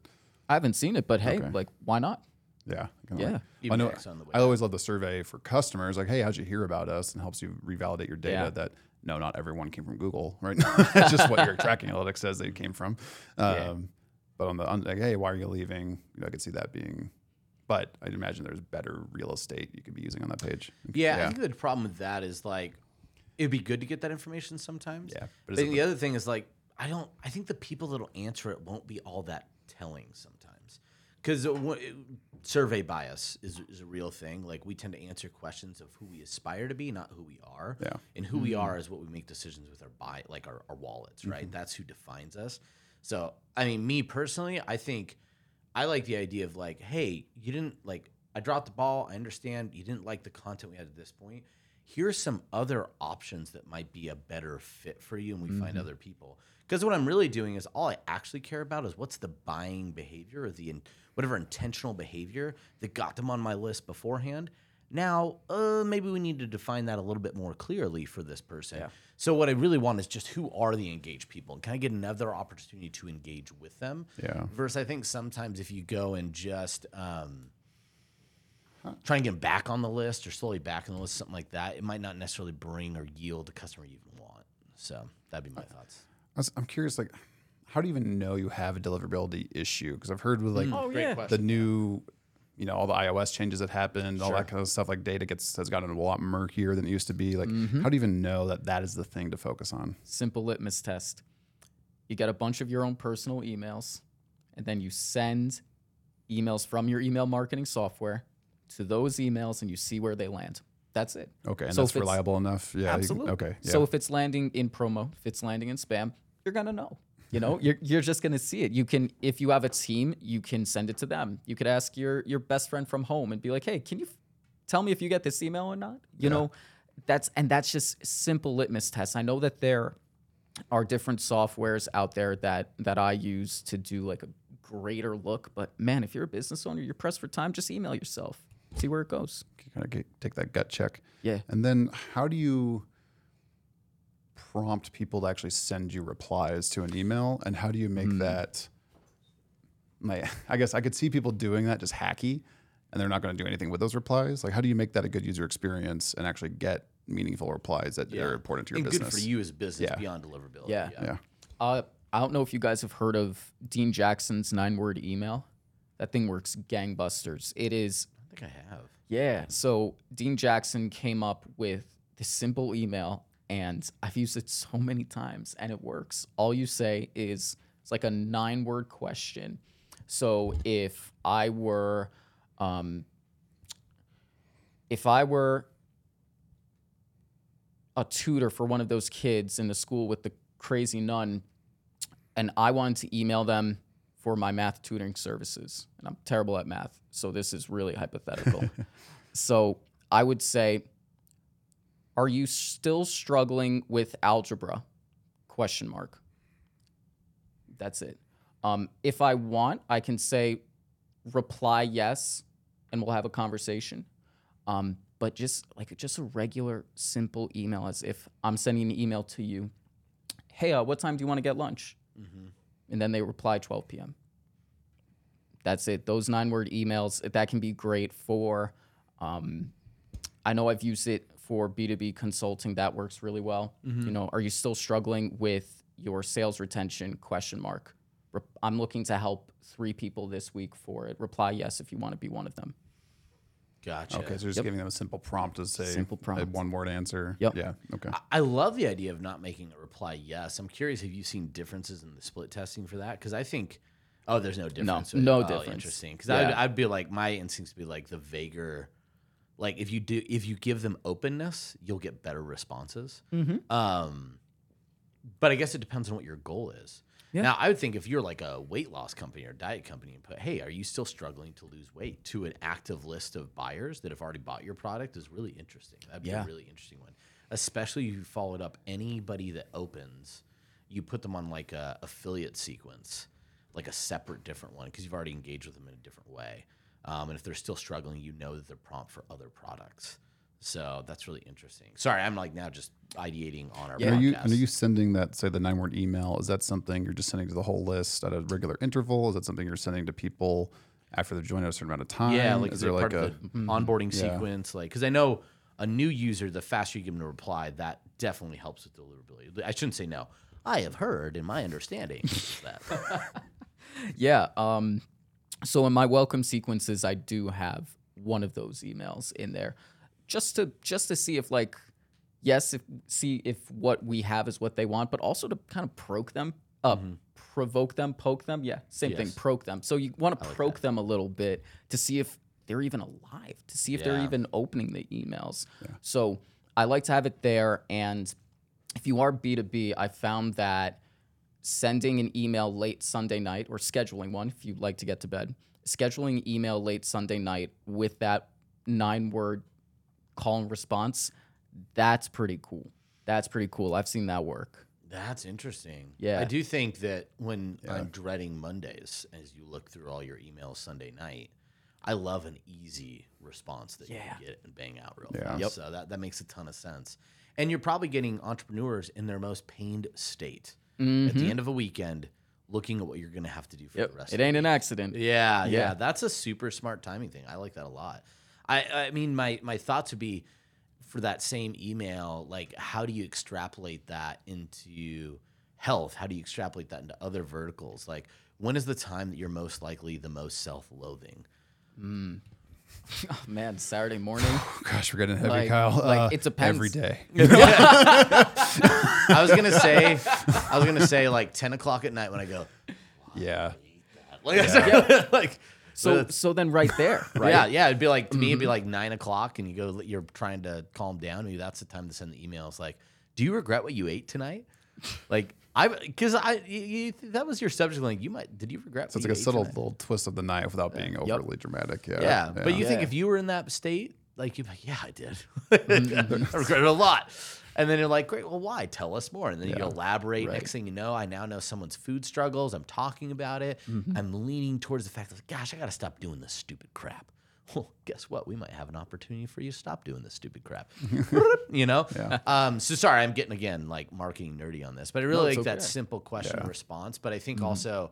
I haven't seen it, but hey, Okay. like why not? yeah, kinda Yeah. Like, I know. X on the way I always love the survey for customers. Like, hey, how'd you hear about us? And helps you revalidate your data Yeah. that no, not everyone came from Google, right? it's [LAUGHS] just what your tracking analytics says they came from. Um, Yeah. But on the on, like, hey, why are you leaving? You know, I could see that being. But I'd imagine there's better real estate you could be using on that page. Yeah, I think the problem with that is like it'd be good to get that information sometimes. Yeah, but but the the- other thing is like I don't. I think the people that'll answer it won't be all that telling sometimes because survey bias is, is a real thing. Like we tend to answer questions of who we aspire to be, not who we are. Yeah. and who we are is what we make decisions with our buy, like our, our wallets, right? Mm-hmm. That's who defines us. So I mean, me personally, I think I like the idea of like, hey, you didn't like I dropped the ball. I understand you didn't like the content we had at this point. Here's some other options that might be a better fit for you, and we find other people. Because what I'm really doing is all I actually care about is what's the buying behavior or the in, whatever intentional behavior that got them on my list beforehand. Now, uh, maybe we need to define that a little bit more clearly for this person. So, what I really want is just who are the engaged people, and can I get another opportunity to engage with them? Yeah. Versus, I think sometimes if you go and just um, try and get them back on the list or slowly back on the list, something like that, it might not necessarily bring or yield the customer you even want. So that'd be my thoughts. I was, I'm curious, like, how do you even know you have a deliverability issue? Because I've heard with like hmm. Oh, Great yeah. the new, you know, all the iOS changes that happened, all that kind of stuff. Like data gets has gotten a lot murkier than it used to be. Like, mm-hmm. how do you even know that that is the thing to focus on? Simple litmus test. You get a bunch of your own personal emails, and then you send emails from your email marketing software to those emails, and you see where they land. That's it. Okay, and So that's reliable enough. Yeah. you can- Absolutely. okay. Yeah. So if it's landing in promo, if it's landing in spam, you're gonna know. You know, you're you're just gonna see it. You can, if you have a team, you can send it to them. You could ask your your best friend from home and be like, "Hey, can you f- tell me if you get this email or not?" You know, that's and that's just simple litmus tests. I know that there are different softwares out there that that I use to do like a greater look. But man, if you're a business owner, you're pressed for time, just email yourself. See where it goes. kind of get, take that gut check. Yeah. And then how do you prompt people to actually send you replies to an email? And how do you make that? Like, [LAUGHS] I guess I could see people doing that just hacky, and they're not going to do anything with those replies. Like, how do you make that a good user experience and actually get meaningful replies that are important to your and business? good for you as a business Yeah. beyond deliverability. Yeah. Yeah. Uh, I don't know if you guys have heard of Dean Jackson's nine word email. That thing works gangbusters. It is, I think I have. yeah. So Dean Jackson came up with this simple email, and I've used it so many times, and it works. All you say is it's like a nine word question. So if I were, um, if I were a tutor for one of those kids in the school with the crazy nun, and I wanted to email them for my math tutoring services. And I'm terrible at math, so this is really hypothetical. [LAUGHS] so I would say, "Are you still struggling with algebra?" Question mark. That's it. Um, if I want, I can say, reply yes, and we'll have a conversation. Um, but just like just a regular, simple email, as if I'm sending an email to you. Hey, uh, what time do you want to get lunch? And then they reply 12 p.m. That's it. Those nine word emails that can be great for. Um, I know I've used it for B2B consulting. That works really well. Mm-hmm. You know, are you still struggling with your sales retention? Question mark. Re- I'm looking to help three people this week for it. Reply yes if you want to be one of them. Gotcha. Okay, so just giving them a simple prompt to say Simple a prompt. one word answer. Yep. Yeah. Okay. I love the idea of not making a reply yes. I'm curious if you've seen differences in the split testing for that because I think oh, there's no difference. with it. no Oh, difference. Interesting because I'd, I'd be like my instincts would be like the vaguer, like if you do if you give them openness, you'll get better responses. Mm-hmm. Um, but I guess it depends on what your goal is. Yeah. Now, I would think if you're like a weight loss company or diet company and put, hey, are you still struggling to lose weight to an active list of buyers that have already bought your product is really interesting. That'd be Yeah. a really interesting one. Especially if you followed up anybody that opens, you put them on like a affiliate sequence, like a separate different one, because you've already engaged with them in a different way. Um, and if they're still struggling, you know that they're prompt for other products. So that's really interesting. Sorry, I'm like now just ideating on our And are you and are you sending that say the nine word email? Is that something you're just sending to the whole list at a regular interval? Is that something you're sending to people after they've joined a certain amount of time? Yeah, like is there like part a of the onboarding Yeah. sequence? Like, because I know a new user, the faster you give them a reply, that definitely helps with deliverability. I shouldn't say no. I have heard, in my understanding, that [LAUGHS] Yeah. Um, so in my welcome sequences, I do have one of those emails in there, just to just to see if like, yes, if see if what we have is what they want, but also to kind of provoke them, uh, provoke them, poke them. Yeah, same thing, Yes. provoke them. So you want to provoke them a little bit to see if they're even alive, to see if they're even opening the emails. So I like to have it there, and if you are B2B, I found that sending an email late Sunday night or scheduling one if you'd like to get to bed, scheduling email late Sunday night with that nine word call and response, that's pretty cool. That's pretty cool. I've seen that work. that's interesting. Yeah. I do think that when uh, I'm dreading Mondays, as you look through all your emails Sunday night, I love an easy response that you can get and bang out real Yeah. fast. Yep. So that, that makes a ton of sense. And you're probably getting entrepreneurs in their most pained state at the mm-hmm. end of a weekend looking at what you're going to have to do for Yep. the rest It ain't an accident. Yeah, yeah, Yeah. that's a super smart timing thing. I like that a lot. I, I mean, my my thoughts would be for that same email, like how do you extrapolate that into health? How do you extrapolate that into other verticals? Like when is the time that you're most likely the most self-loathing? Mm. [LAUGHS] Oh, man, Saturday morning. [SIGHS] gosh, we're getting heavy, Like- Kyle. like, Uh, it depends. every day. [LAUGHS] I was gonna say, I was gonna say like ten o'clock at night when I go, [LAUGHS] yeah. like, like So but- so then right there, right? Yeah, yeah. It'd be like to me, Mm-hmm. it'd be like nine o'clock, and you go, you're trying to calm down. Maybe that's the time to send the emails. Like, do you regret what you ate tonight? Like, I because I you, you, that was your subject. line. you might did you regret? So it's like a subtle little twist of the knife without being overly dramatic. Yeah. Yeah, but you think if you were in that state, like you'd be like, yeah, I did. Mm-hmm. [LAUGHS] I regret it a lot. And then you're like, great, well, why? Tell us more. And then you elaborate. Right. Next thing you know, I now know someone's food struggles. I'm talking about it. Mm-hmm. I'm leaning towards the fact that, gosh, I got to stop doing this stupid crap. [LAUGHS] Well, guess what? We might have an opportunity for you to stop doing this stupid crap. [LAUGHS] [LAUGHS] you know? Yeah. Um, so sorry, I'm getting again like marketing nerdy on this, but I really it's like that simple question Yeah. response. But I think also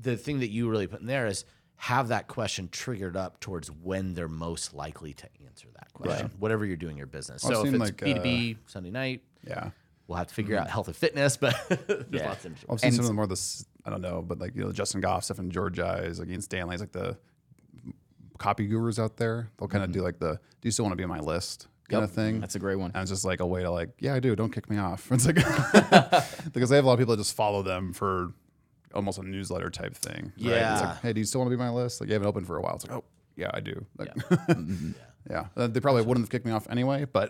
the thing that you really put in there is have that question triggered up towards when they're most likely to answer that question, whatever you're doing your business. I've so if it's like, uh, B2B, Sunday night, Yeah. we'll have to figure out health and fitness, but there's Yeah. lots of I've seen And- some of the more of this. I don't know, but like you know, Justin Goff, Stefan Georgi's, like Ian Stanley's, like the copy gurus out there. They'll kind of do like the "Do you still want to be on my list?" kind of Yep. thing. That's a great one. and it's just like a way to like, yeah, I do. Don't kick me off. [LAUGHS] It's like [LAUGHS] because they have a lot of people that just follow them for almost a newsletter type thing. right? It's Yeah. like, hey, do you still want to be on my list? Like you haven't opened for a while. It's like, oh, yeah, I do. Like, yeah. [LAUGHS] Uh, they probably wouldn't have kicked me off anyway, but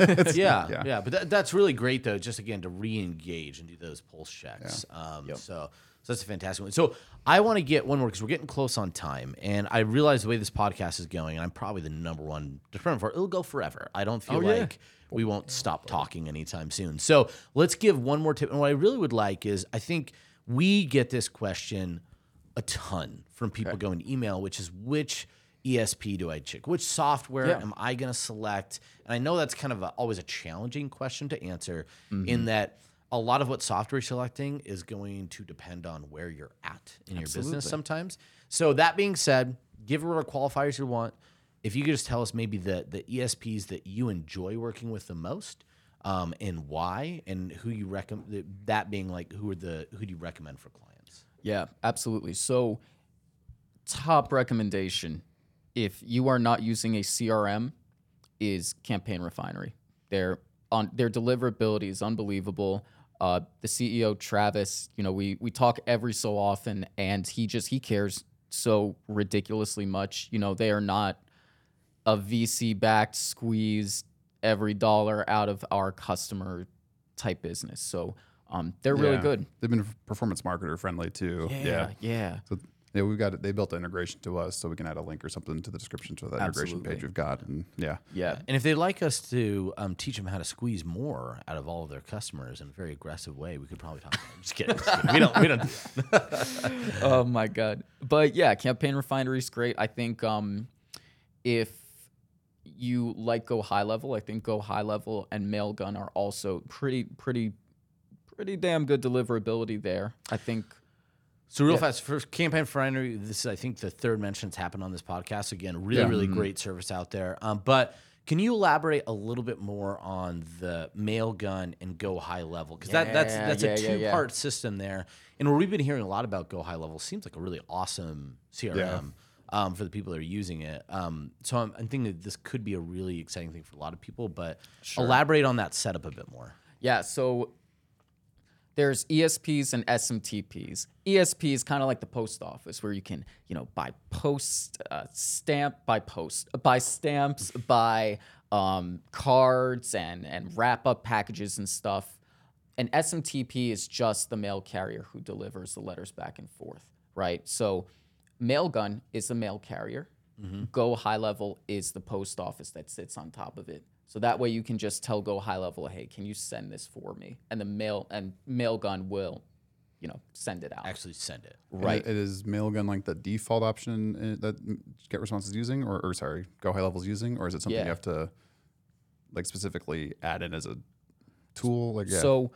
it's, yeah, yeah. yeah, But that, that's really great though. Just again to re-engage and do those pulse checks. Um, So, so that's a fantastic one. So I want to get one more because we're getting close on time, and I realize the way this podcast is going, and I'm probably the number one determinant for it. It'll go forever. I don't feel Oh, yeah. like we won't stop talking anytime soon. So let's give one more tip. And what I really would like is I think we get this question a ton from people going to email, which is which ESP do I check? Which software Yeah. am I going to select? And I know that's kind of a, always a challenging question to answer Mm-hmm. in that a lot of what software you're selecting is going to depend on where you're at in your business sometimes. So that being said, give her what qualifiers you want. If you could just tell us maybe the the ESPs that you enjoy working with the most, um, and why, and who you recommend. That being like who are the who do you recommend for clients? Yeah, absolutely. So, top recommendation if you are not using a CRM is Campaign Refinery. Their on their deliverability is unbelievable. Uh, the CEO Travis, you know, we we talk every so often, and he just he cares so ridiculously much. You know, they are not a VC backed squeeze every dollar out of our customer type business. So um, they're really Yeah. good. They've been performance marketer friendly too. Yeah, yeah. So yeah, we've got it. They built an integration to us, so we can add a link or something to the description to that integration page we've got. And yeah, Yeah. And if they'd like us to um, teach them how to squeeze more out of all of their customers in a very aggressive way, we could probably talk. I'm just kidding. Just kidding. We don't. We don't. do [LAUGHS] oh my god. But yeah, campaign refinery is great. I think um if you like Go High Level, I think Go High Level and Mailgun are also pretty, pretty, pretty damn good deliverability there. I think. So real fast, first campaign refinery. This is, I think, the third mention that's happened on this podcast. Again, really, Yeah. really great service out there. Um, but can you elaborate a little bit more on the Mailgun and go high level? Because that, that's that's yeah, a two yeah. part system there. And where we've been hearing a lot about go high level seems like a really awesome CRM. Um, for the people that are using it, um, so I'm, I'm thinking that this could be a really exciting thing for a lot of people. But elaborate on that setup a bit more. Yeah, so there's ESPs and SMTPs. ESP is kind of like the post office where you can, you know, buy post uh, stamp, buy post, buy stamps, buy um, cards and and wrap up packages and stuff. And SMTP is just the mail carrier who delivers the letters back and forth, right? So Mailgun is the mail carrier. Go High Level is the post office that sits on top of it. So that way you can just tell Go High Level, hey, can you send this for me? And the mail and Mailgun will, you know, send it out. Actually, send it. Right. it- it is Mailgun like the default option uh, that Get Response is using, or, or sorry, Go High Level is using, or is it something Yeah. you have to like specifically add in as a tool? Like, yeah. So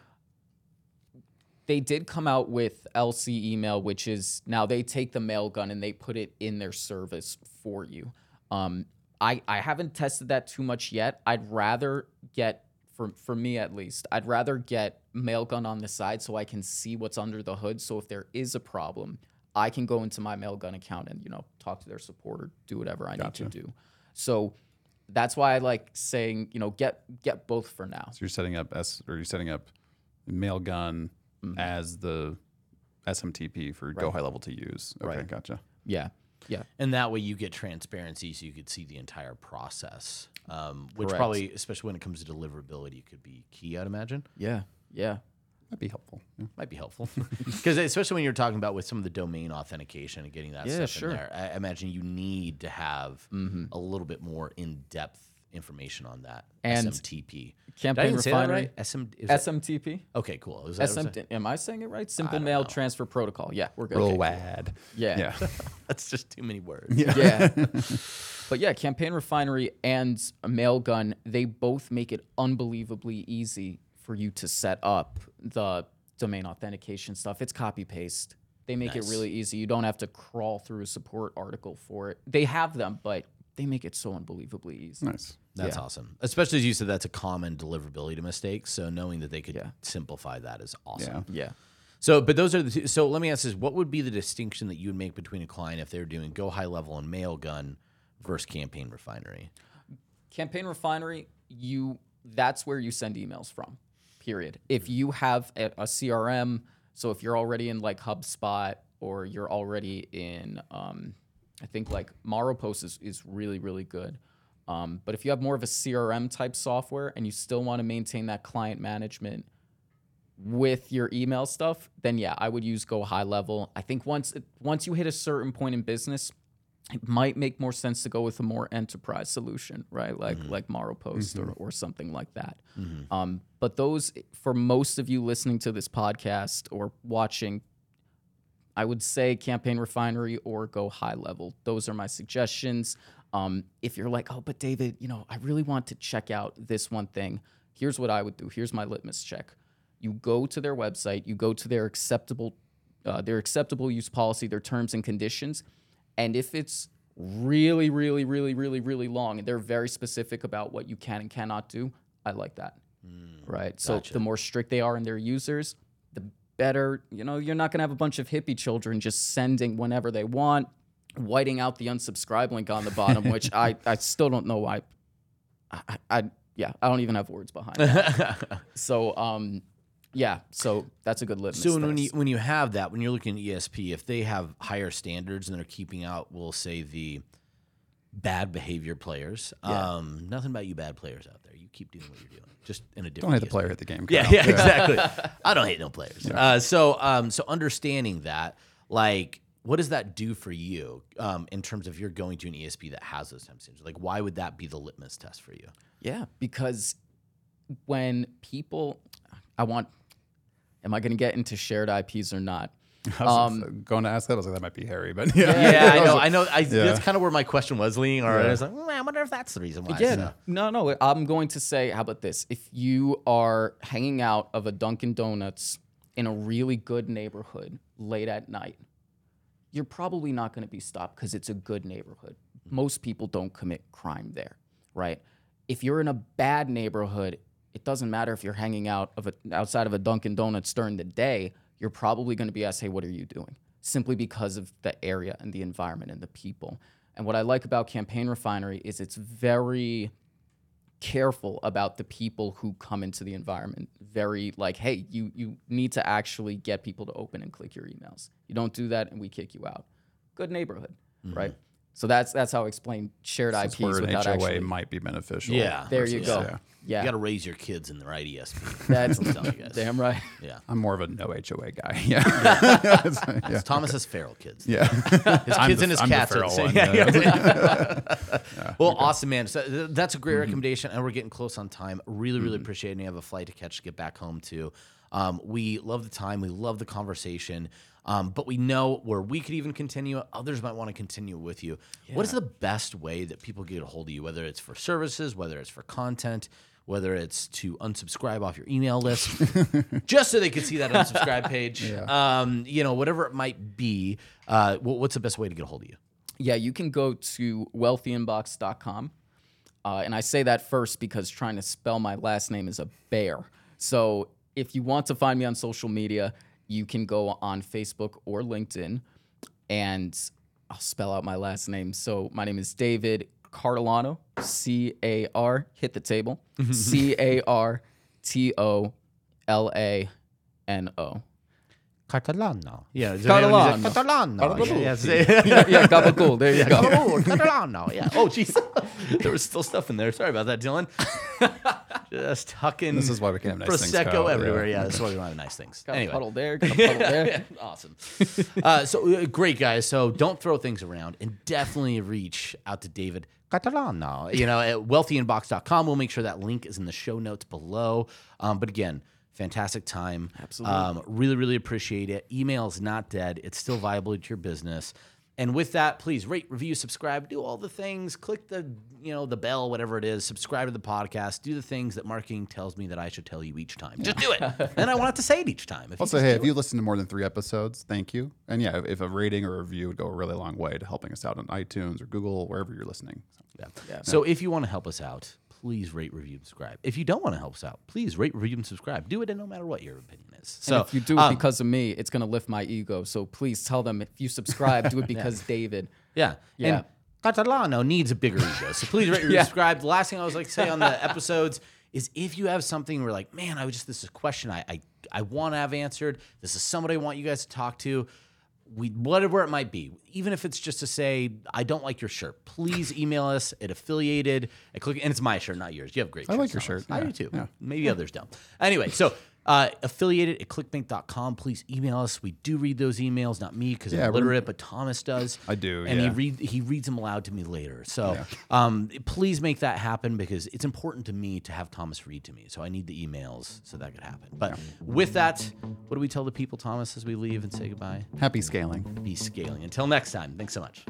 they did come out with LC email, which is now they take the Mailgun and they put it in their service for you. Um, I, I haven't tested that too much yet. I'd rather get for for me at least, I'd rather get Mailgun on the side so I can see what's under the hood. So if there is a problem, I can go into my Mailgun account and you know talk to their support or do whatever I Gotcha. need to do. So that's why I like saying you know get get both for now. So you're setting up S or you're setting up Mailgun Mm-hmm. as the SMTP for Go High Level to use. Okay, Right. gotcha. Yeah, yeah. And that way you get transparency so you could see the entire process, um, which Correct. probably, especially when it comes to deliverability, could be key, I'd imagine. Yeah, yeah. That'd be helpful. Yeah. Might be helpful. [LAUGHS] Because especially when you're talking about with some of the domain authentication and getting that Yeah, stuff sure. Mm-hmm. in there, I imagine you need to have a little bit more in depth information on that. And SMTP. Campaign Did I even say that Refinery- right? SM, is that- SMTP. okay, cool. Is that what I'm saying? SM, am I saying it right? Simple Mail know. Transfer Protocol. Yeah, we're good. Real Okay. wad. Yeah. Yeah. [LAUGHS] [LAUGHS] That's just too many words. yeah. [LAUGHS] but yeah, Campaign Refinery and Mailgun, they both make it unbelievably easy for you to set up the domain authentication stuff. It's copy paste. They make Nice. it really easy. You don't have to crawl through a support article for it. They have them, but they make it so unbelievably easy. nice. That's Yeah. awesome. Especially as you said, that's a common deliverability mistake. So knowing that they could Yeah. simplify that is awesome. Yeah. Yeah. So, but those are the two. So let me ask this: What would be the distinction that you would make between a client if they're doing Go High Level and Mailgun versus Campaign Refinery? Campaign Refinery, you that's where you send emails from. Period. If you have a, a CRM, so if you're already in like HubSpot or you're already in, um, I think like Maropost is, is really really good. Um, but if you have more of a CRM type software and you still want to maintain that client management with your email stuff, then yeah, I would use Go High Level. I think once once you hit a certain point in business, it might make more sense to go with a more enterprise solution, right? Like like Maropost or, or something like that. Um, but those, for most of you listening to this podcast or watching, I would say Campaign Refinery or Go High Level. Those are my suggestions. Um, if you're like, oh, but David, you know, I really want to check out this one thing. Here's what I would do. Here's my litmus check. You go to their website. You go to their acceptable, uh, their acceptable use policy, their terms and conditions, and if it's really, really, really, really, really long, and they're very specific about what you can and cannot do, I like that. right. So the more strict they are in their users, the better. You know, you're not gonna have a bunch of hippie children just sending whenever they want, whiting out the unsubscribe link on the bottom, which I [LAUGHS] I still don't know why. I, I, I yeah, I don't even have words behind that. [LAUGHS] so um, yeah, so that's a good litmus. So when you when you have that, when you're looking at ESP, if they have higher standards and they're keeping out, we'll say the bad behavior players. Um, nothing about you bad players out there. You keep doing what you're doing, just in a different. Don't different. hate the player, hit the game. Yeah, Kyle. yeah, exactly. [LAUGHS] I don't hate no players. Uh, so, um, so understanding that, like, what does that do for you um, in terms of you're going to an ESP that has those time standards? Like, why would that be the litmus test for you? Yeah, because when people, I want, am I going to get into shared IPs or not? [LAUGHS] I was going to ask that. I was like, that might be hairy, but [LAUGHS] yeah, Yeah, I [LAUGHS] know. I know. I, Yeah. That's kind of where my question was leaning. Or I was like, "Mm, I wonder if that's the reason why. Yeah, So- no, no. I'm going to say, how about this? If you are hanging out of a Dunkin' Donuts in a really good neighborhood late at night, you're probably not going to be stopped because it's a good neighborhood. Most people don't commit crime there, right? If you're in a bad neighborhood, it doesn't matter if you're hanging out of a, outside of a Dunkin' Donuts during the day. You're probably going to be asked, "Hey, what are you doing?" Simply because of the area and the environment and the people. And what I like about Campaign Refinery is it's very careful about the people who come into the environment. Very like, hey, you you need to actually get people to open and click your emails. You don't do that, and we kick you out. Good neighborhood, mm-hmm. right? So that's that's how I explain shared That's IPs where an without HOA actually. might be beneficial. Yeah. There you go. yeah. Yeah, You got to raise your kids in the right ESP. that's I'm telling you guys. damn right. Yeah. I'm more of a no HOA guy. [LAUGHS] Yeah, yeah. Thomas has feral kids. yeah. [LAUGHS] His I'm kids the- and his I'm the cats. are the feral same. one, Yeah, [LAUGHS] yeah. yeah. well, awesome, man. So that's a great Mm-hmm. recommendation, and we're getting close on time. Really, really appreciate it. And you have a flight to catch to get back home to. Um, we love the time. We love the conversation. Um, but we know where we could even continue. Others might want to continue with you. What is the best way that people get a hold of you? Whether it's for services, whether it's for content, whether it's to unsubscribe off your email list, [LAUGHS] just so they can see that unsubscribe page. [LAUGHS] Um, you know, whatever it might be. Uh, wh- what's the best way to get a hold of you? Yeah, you can go to wealthyinbox.com. Uh, and I say that first because trying to spell my last name is a bear. So if you want to find me on social media, you can go on Facebook or LinkedIn and I'll spell out my last name. So my name is David Cartolano, C A R, hit the table, [LAUGHS] C A R T O L A N O. Catalano. Yeah, Catalano. Catalano. Yeah, Yeah, yeah, gabagool. There you go. Oh, Catalano. Yeah. [LAUGHS] Oh, jeez. [LAUGHS] there was still stuff in there. Sorry about that, Dylan. Just hucking. This is why we can't have nice things, prosecco Kyle. Yeah. everywhere. Yeah, [LAUGHS] that's why we don't have nice things. Got a anyway. puddle there, got a puddle there. [LAUGHS] awesome. Uh, so uh, great guys. So don't throw things around and definitely reach out to David Catalano. You know, at wealthyinbox.com. We'll make sure that link is in the show notes below. Um, but again, fantastic time. Absolutely. Um, really, really appreciate it. Email is not dead. It's still viable to your business. And with that, please rate, review, subscribe, do all the things. Click the, you know, the bell, whatever it is. Subscribe to the podcast. Do the things that marketing tells me that I should tell you each time. Just do it. and I want to say it each time. If you Also, hey, if it. you listen to more than three episodes, thank you. And yeah, if a rating or a review would go a really long way to helping us out on iTunes or Google, wherever you're listening. So, Yeah. So if you want to help us out, please rate, review, and subscribe. If you don't want to help us out, please rate, review, and subscribe. Do it, and no matter what your opinion is. So and if you do it um, because of me, it's gonna lift my ego. So please tell them if you subscribe, do it [LAUGHS] because David. yeah, Yeah. And Catalano needs a bigger ego, so please rate, review, [LAUGHS] Yeah. subscribe. The last thing I was like to say on the [LAUGHS] episodes is if you have something where like, man, I was just this is a question I I, I want to have answered. This is somebody I want you guys to talk to. We whatever it might be, even if it's just to say I don't like your shirt, please [LAUGHS] email us at affiliated at click and it's my shirt, not yours. You have great. Shirts. I like your Thomas. shirt, I do too. yeah. Maybe others don't. Anyway, so uh, affiliated at clickbank.com. Please email us. We do read those emails, not me because Yeah, I'm literate, but Thomas does. I do, and he yeah. read he reads them aloud to me later. So um, please make that happen because it's important to me to have Thomas read to me. So I need the emails so that could happen. But with that, what do we tell the people, Thomas, as we leave and say goodbye? happy scaling. Be scaling. Until next time. Thanks so much.